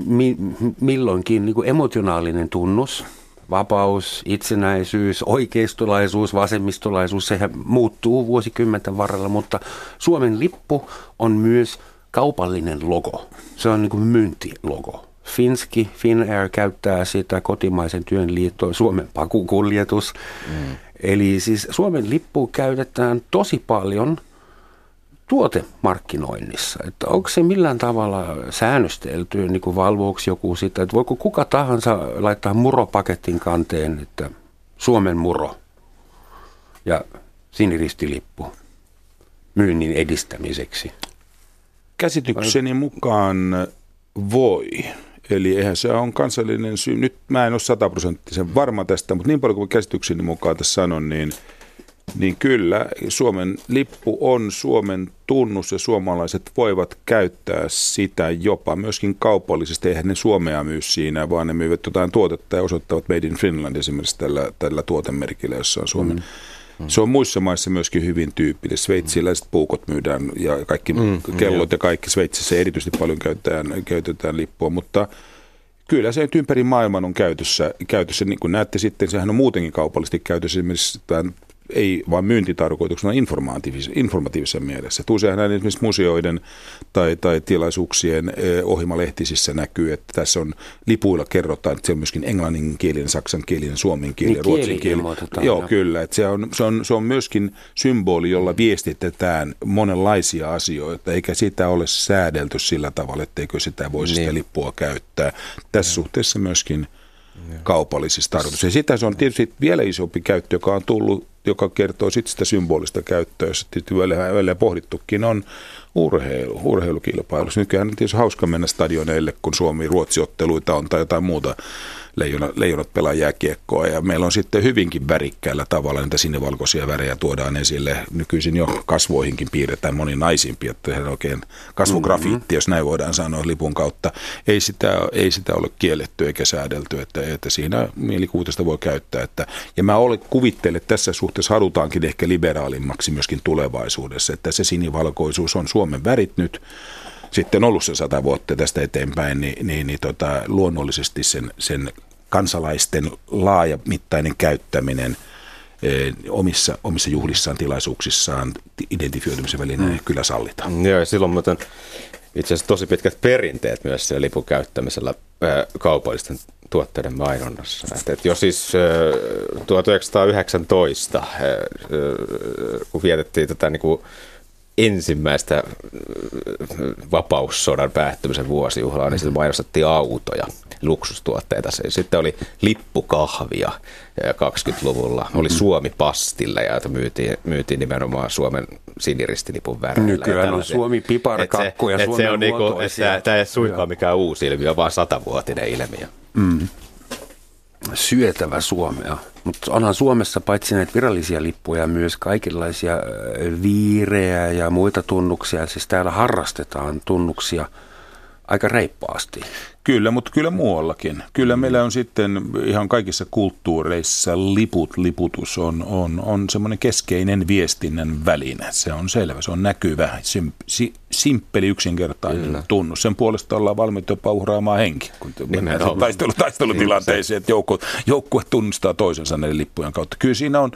mi, milloinkin niin kuin emotionaalinen tunnus vapaus, itsenäisyys, oikeistolaisuus, vasemmistolaisuus, sehän muuttuu vuosikymmenten varrella, mutta Suomen lippu on myös kaupallinen logo. Se on niin kuin myyntilogo. Finski, Finnair käyttää sitä kotimaisen työn liittoon, Suomen pakukuljetus. Mm. Eli siis Suomen lippu käytetään tosi paljon tuotemarkkinoinnissa. Että onko se millään tavalla säännöstelty, niin kuin valvooko joku sitä, että voiko kuka tahansa laittaa muropaketin kanteen, että Suomen muro ja siniristilippu myynnin edistämiseksi? Käsitykseni mukaan voi. Eli eihän se on kansallinen syy. Nyt mä en ole sataprosenttisen varma tästä, mutta niin paljon kuin käsitykseni mukaan tässä sanon, niin, niin kyllä Suomen lippu on Suomen tunnus ja suomalaiset voivat käyttää sitä jopa myöskin kaupallisesti. Eihän ne Suomea myy siinä, vaan ne myyvät jotain tuotetta ja osoittavat Made in Finland esimerkiksi tällä, tällä tuotemerkillä, jossa on Suomen mm. Se on muissa maissa myöskin hyvin tyypillistä. Sveitsiläiset puukot myydään ja kaikki mm, kellot ja kaikki Sveitsissä erityisesti paljon käytetään, käytetään lippua, mutta kyllä se nyt ympäri maailman on käytössä. käytössä. Niin kuin näette sitten, sehän on muutenkin kaupallisesti käytössä esimerkiksi tämän ei vain myyntitarkoituksena informatiivis- informatiivisessa mielessä. Että useinhan esimerkiksi museoiden tai, tai tilaisuuksien eh, ohjelmalehtisissä näkyy, että tässä on lipuilla kerrotaan, että se on myöskin englanninkielinen, saksankielinen, suomenkielinen, niin ruotsinkielinen. Joo, jo. kyllä. Että se, on, se, on, se on myöskin symboli, jolla viestitetään monenlaisia asioita, eikä sitä ole säädelty sillä tavalla, etteikö sitä voisi niin. sitä lippua käyttää. Tässä ja. suhteessa myöskin kaupallisissa tarkoituksissa. Ja sitä se on tietysti vielä isompi käyttö, joka on tullut joka kertoo sitten sitä symbolista käyttöä, jossa välillä pohdittukin on urheilu, urheilukilpailussa. Nykyään on tietysti hauska mennä stadioneille, kun Suomi-Ruotsi-otteluita on tai jotain muuta leijonat, leijonat pelaa jääkiekkoa ja meillä on sitten hyvinkin värikkäällä tavalla niitä sinivalkoisia värejä tuodaan esille. Nykyisin jo kasvoihinkin piirretään moni naisimpi, että tehdään oikein kasvugrafiitti, mm-hmm. jos näin voidaan sanoa lipun kautta. Ei sitä, ei sitä ole kielletty eikä säädelty, että, että siinä mielikuvitusta voi käyttää. Että, ja mä olen kuvittelen, että tässä suhteessa halutaankin ehkä liberaalimmaksi myöskin tulevaisuudessa, että se sinivalkoisuus on Suomen värit nyt, sitten ollut se sata vuotta tästä eteenpäin, niin, niin, niin tota, luonnollisesti sen, sen kansalaisten laajamittainen käyttäminen eh, omissa, omissa juhlissaan, tilaisuuksissaan, identifioitumisen välineen mm. kyllä sallitaan. Joo, ja silloin muuten itse asiassa tosi pitkät perinteet myös siellä lipun käyttämisellä ää, eh, kaupallisten tuotteiden mainonnassa. Et, et jo siis ää, eh, 1919, ää, kun vietettiin tätä niin kuin, ensimmäistä äh, vapaussodan päättymisen vuosijuhlaa, niin sitten mainostettiin autoja, luksustuotteita. Sitten oli lippukahvia 20-luvulla, oli mm-hmm. Suomi pastilla ja myytiin, myytiin nimenomaan Suomen siniristilipun värillä. Nykyään on Suomi piparkakku ja Suomen se on niinku, että Tämä ei suinkaan mikään uusi ilmiö, vaan satavuotinen ilmiö. Mm syötävä Suomea. Mutta onhan Suomessa paitsi näitä virallisia lippuja myös kaikenlaisia viirejä ja muita tunnuksia. Siis täällä harrastetaan tunnuksia aika reippaasti. Kyllä, mutta kyllä muuallakin. Kyllä meillä on sitten ihan kaikissa kulttuureissa liput, liputus on, on, on semmoinen keskeinen viestinnän väline. Se on selvä, se on näkyvä, sim, si, simppeli, yksinkertainen kyllä. tunnus. Sen puolesta ollaan valmiita jopa uhraamaan henki, kun mennään taistelu, taistelutilanteeseen, että joukkue, joukkue tunnistaa toisensa näiden lippujen kautta. Kyllä siinä on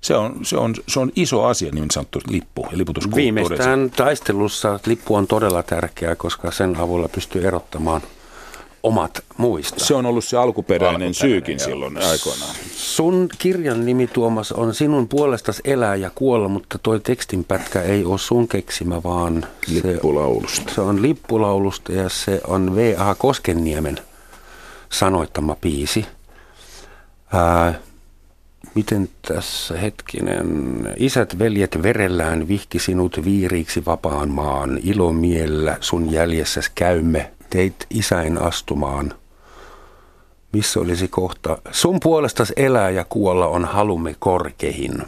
se on, se on, se on iso asia, niin sanottu lippu ja liputuskulttuuri. Viimeistään taistelussa lippu on todella tärkeä, koska sen avulla pystyy erottamaan omat muista. Se on ollut se alkuperäinen, alkuperäinen syykin joo. silloin aikoinaan. Sun kirjan nimi Tuomas on Sinun puolestas elää ja kuolla, mutta toi tekstinpätkä ei ole sun keksimä, vaan Lippulaulusta. Se, se on Lippulaulusta ja se on V.A. Koskenniemen sanoittama piisi. Ää, miten tässä hetkinen, isät veljet verellään vihki sinut viiriiksi vapaan maan, ilomiellä sun jäljessä käymme, teit isäin astumaan. Missä olisi kohta? Sun puolestas elää ja kuolla on halumme korkehin.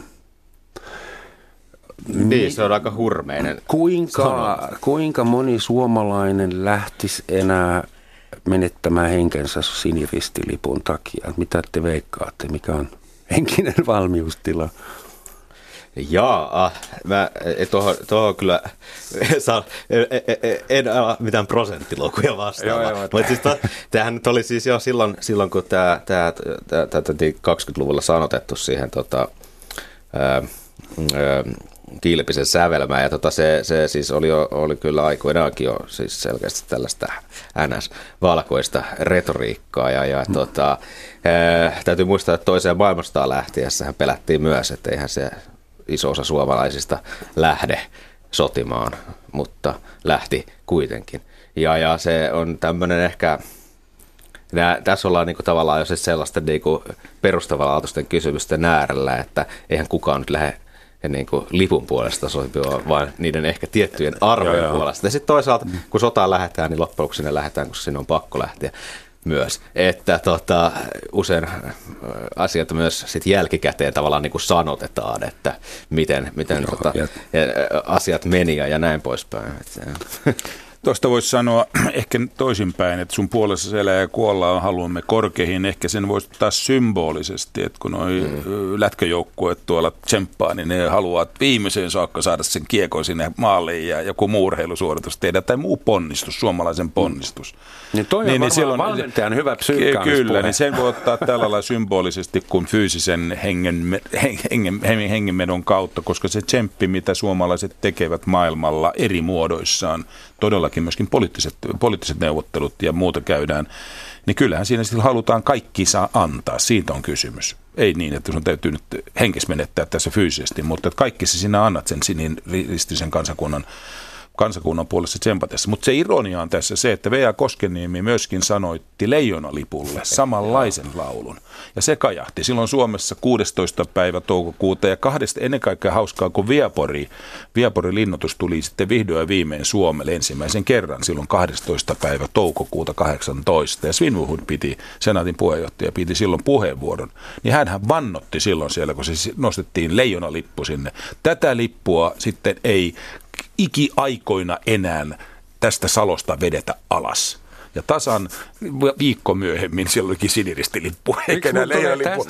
Niin, se on aika hurmeinen. Kuinka, kuinka moni suomalainen lähtisi enää menettämään henkensä siniristilipun takia? Mitä te veikkaatte, mikä on henkinen valmiustila? Jaa, mä tuohon, tuohon kyllä saa, en ala mitään prosenttilukuja vastaan. Mutta siis to, tämähän nyt oli siis jo silloin, silloin kun tämä, tämä, tämä, tämä 20-luvulla sanotettu siihen tota, ää, ää, kilpisen sävelmää. Ja tota, se, se siis oli, jo, oli kyllä aikoinaankin jo siis selkeästi tällaista NS-valkoista retoriikkaa. Ja, ja mm. tota, ää, täytyy muistaa, että toiseen maailmastaan lähtiessä pelättiin myös, että eihän se iso osa suomalaisista lähde sotimaan, mutta lähti kuitenkin. Ja, ja se on tämmöinen ehkä, nää, tässä ollaan niinku tavallaan jo siis sellaista niinku perustavanlaatuisten kysymysten äärellä, että eihän kukaan nyt lähde niin kuin lipun puolesta soipia, vaan niiden ehkä tiettyjen arvojen puolesta. Ja sitten toisaalta, kun sotaan lähdetään, niin loppujen lopuksi sinne lähdetään, kun sinne on pakko lähteä myös, että tota, usein äh, asiat myös sit jälkikäteen tavallaan niin kuin sanotetaan, että miten, miten Joo, tota, asiat meni ja näin poispäin. Tuosta voisi sanoa ehkä toisinpäin, että sun puolessa elää ja kuollaan haluamme korkeihin. Ehkä sen voisi taas symbolisesti, että kun noi mm. lätköjoukkueet tuolla tsemppaa, niin ne haluaa viimeiseen saakka saada sen kiekon sinne maaliin ja joku muu urheilusuoritus tehdä tai muu ponnistus, suomalaisen ponnistus. Mm. Niin toi on niin, niin silloin, valmentajan hyvä Kyllä, niin sen voi ottaa tällä lailla symbolisesti kuin fyysisen hengen, hengen, hengen, hengenmedon kautta, koska se tsemppi, mitä suomalaiset tekevät maailmalla eri muodoissaan, todellakin myöskin poliittiset, poliittiset neuvottelut ja muuta käydään, niin kyllähän siinä sitten halutaan kaikki saa antaa. Siitä on kysymys. Ei niin, että sun täytyy nyt henkes menettää tässä fyysisesti, mutta että kaikki sinä annat sen sinin ristisen kansakunnan kansakunnan puolesta tsempatessa. Mutta se ironia on tässä se, että Vea Koskeniemi myöskin sanoitti Leijonalipulle samanlaisen laulun. Ja se kajahti silloin Suomessa 16. päivä toukokuuta ja kahdesta ennen kaikkea hauskaa, kun Viapori, Viapori linnoitus tuli sitten vihdoin ja viimein Suomelle ensimmäisen kerran silloin 12. päivä toukokuuta 18. Ja Svinvuhud piti, senaatin puheenjohtaja piti silloin puheenvuoron. Niin hän vannotti silloin siellä, kun se nostettiin leijonalippu sinne. Tätä lippua sitten ei ikiaikoina enää tästä salosta vedetä alas. Ja tasan viikko myöhemmin siellä olikin siniristilippu, eikä enää leijonalippu.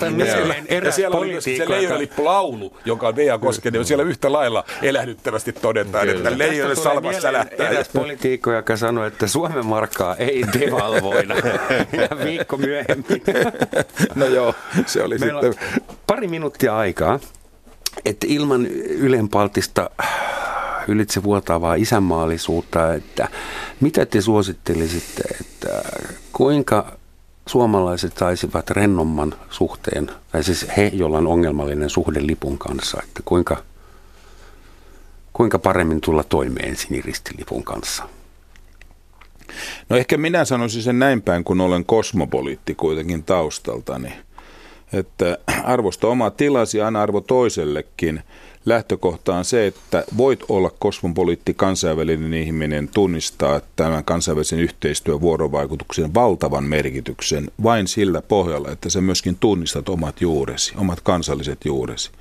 Ja, ja siellä oli se leijonalippu-laulu, joka on Vea Koskinen, ja siellä yhtä lailla elähdyttävästi todetaan, Kyllä. että leijonen salmas sälähtää. Eräs poliitikko, joka sanoi, että Suomen markkaa ei devalvoida. ja viikko myöhemmin. no joo, se oli Meillä sitten. pari minuuttia aikaa, että ilman ylenpaltista ylitse vuotavaa isänmaallisuutta, että mitä te suosittelisitte, että kuinka suomalaiset saisivat rennomman suhteen, tai siis he, joilla on ongelmallinen suhde lipun kanssa, että kuinka, kuinka paremmin tulla toimeen siniristilipun kanssa? No ehkä minä sanoisin sen näin päin, kun olen kosmopoliitti kuitenkin taustaltani, että arvosta oma tilasi, anna arvo toisellekin – lähtökohta on se, että voit olla kosmopoliitti, kansainvälinen ihminen, tunnistaa tämän kansainvälisen yhteistyön vuorovaikutuksen valtavan merkityksen vain sillä pohjalla, että sä myöskin tunnistat omat juuresi, omat kansalliset juuresi.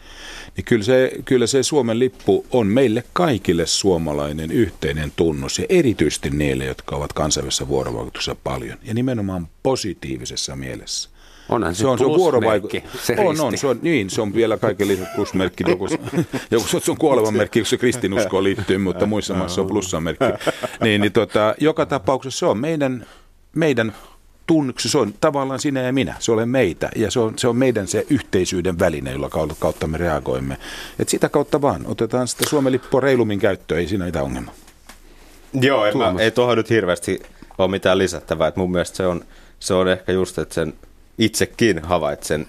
Niin kyllä se, kyllä se Suomen lippu on meille kaikille suomalainen yhteinen tunnus ja erityisesti niille, jotka ovat kansainvälisessä vuorovaikutuksessa paljon ja nimenomaan positiivisessa mielessä. Onhan se, se on, se on vuorovaikutus. Se on, on, se on, niin, se on vielä kaiken lisäksi plusmerkki. Joku, joku se on kuolevan merkki, kun se kristinuskoon liittyy, mutta muissa maissa on plussan merkki. Niin, niin tota, joka tapauksessa se on meidän, meidän tunnuksi, se on tavallaan sinä ja minä, se olen meitä ja se on, se on meidän se yhteisyyden väline, jolla kautta me reagoimme. Et sitä kautta vaan otetaan sitä Suomen lippua reilummin käyttöön, ei siinä mitään ongelmaa. Joo, en mä, ei tuohon nyt hirveästi ole mitään lisättävää. Et mun mielestä se on, se on ehkä just, että sen itsekin havaitsen,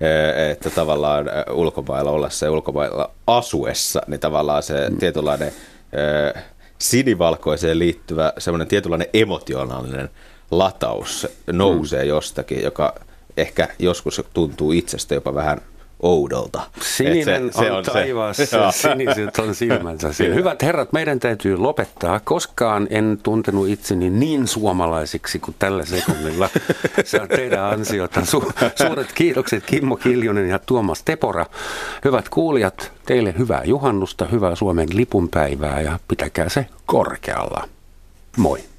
eh, että tavallaan eh, ulkomailla ollessa ja ulkomailla asuessa, niin tavallaan se mm. tietynlainen eh, sinivalkoiseen liittyvä semmoinen tietynlainen emotionaalinen lataus nousee mm. jostakin, joka ehkä joskus tuntuu itsestä jopa vähän oudolta. Sininen se, se on, on taivaassa, se. siniset on silmänsä. Hyvät herrat, meidän täytyy lopettaa. Koskaan en tuntenut itseni niin suomalaisiksi kuin tällä sekunnilla. Se on teidän ansiota. Su- suuret kiitokset Kimmo Kiljunen ja Tuomas Tepora. Hyvät kuulijat, teille hyvää juhannusta, hyvää Suomen lipunpäivää ja pitäkää se korkealla. Moi.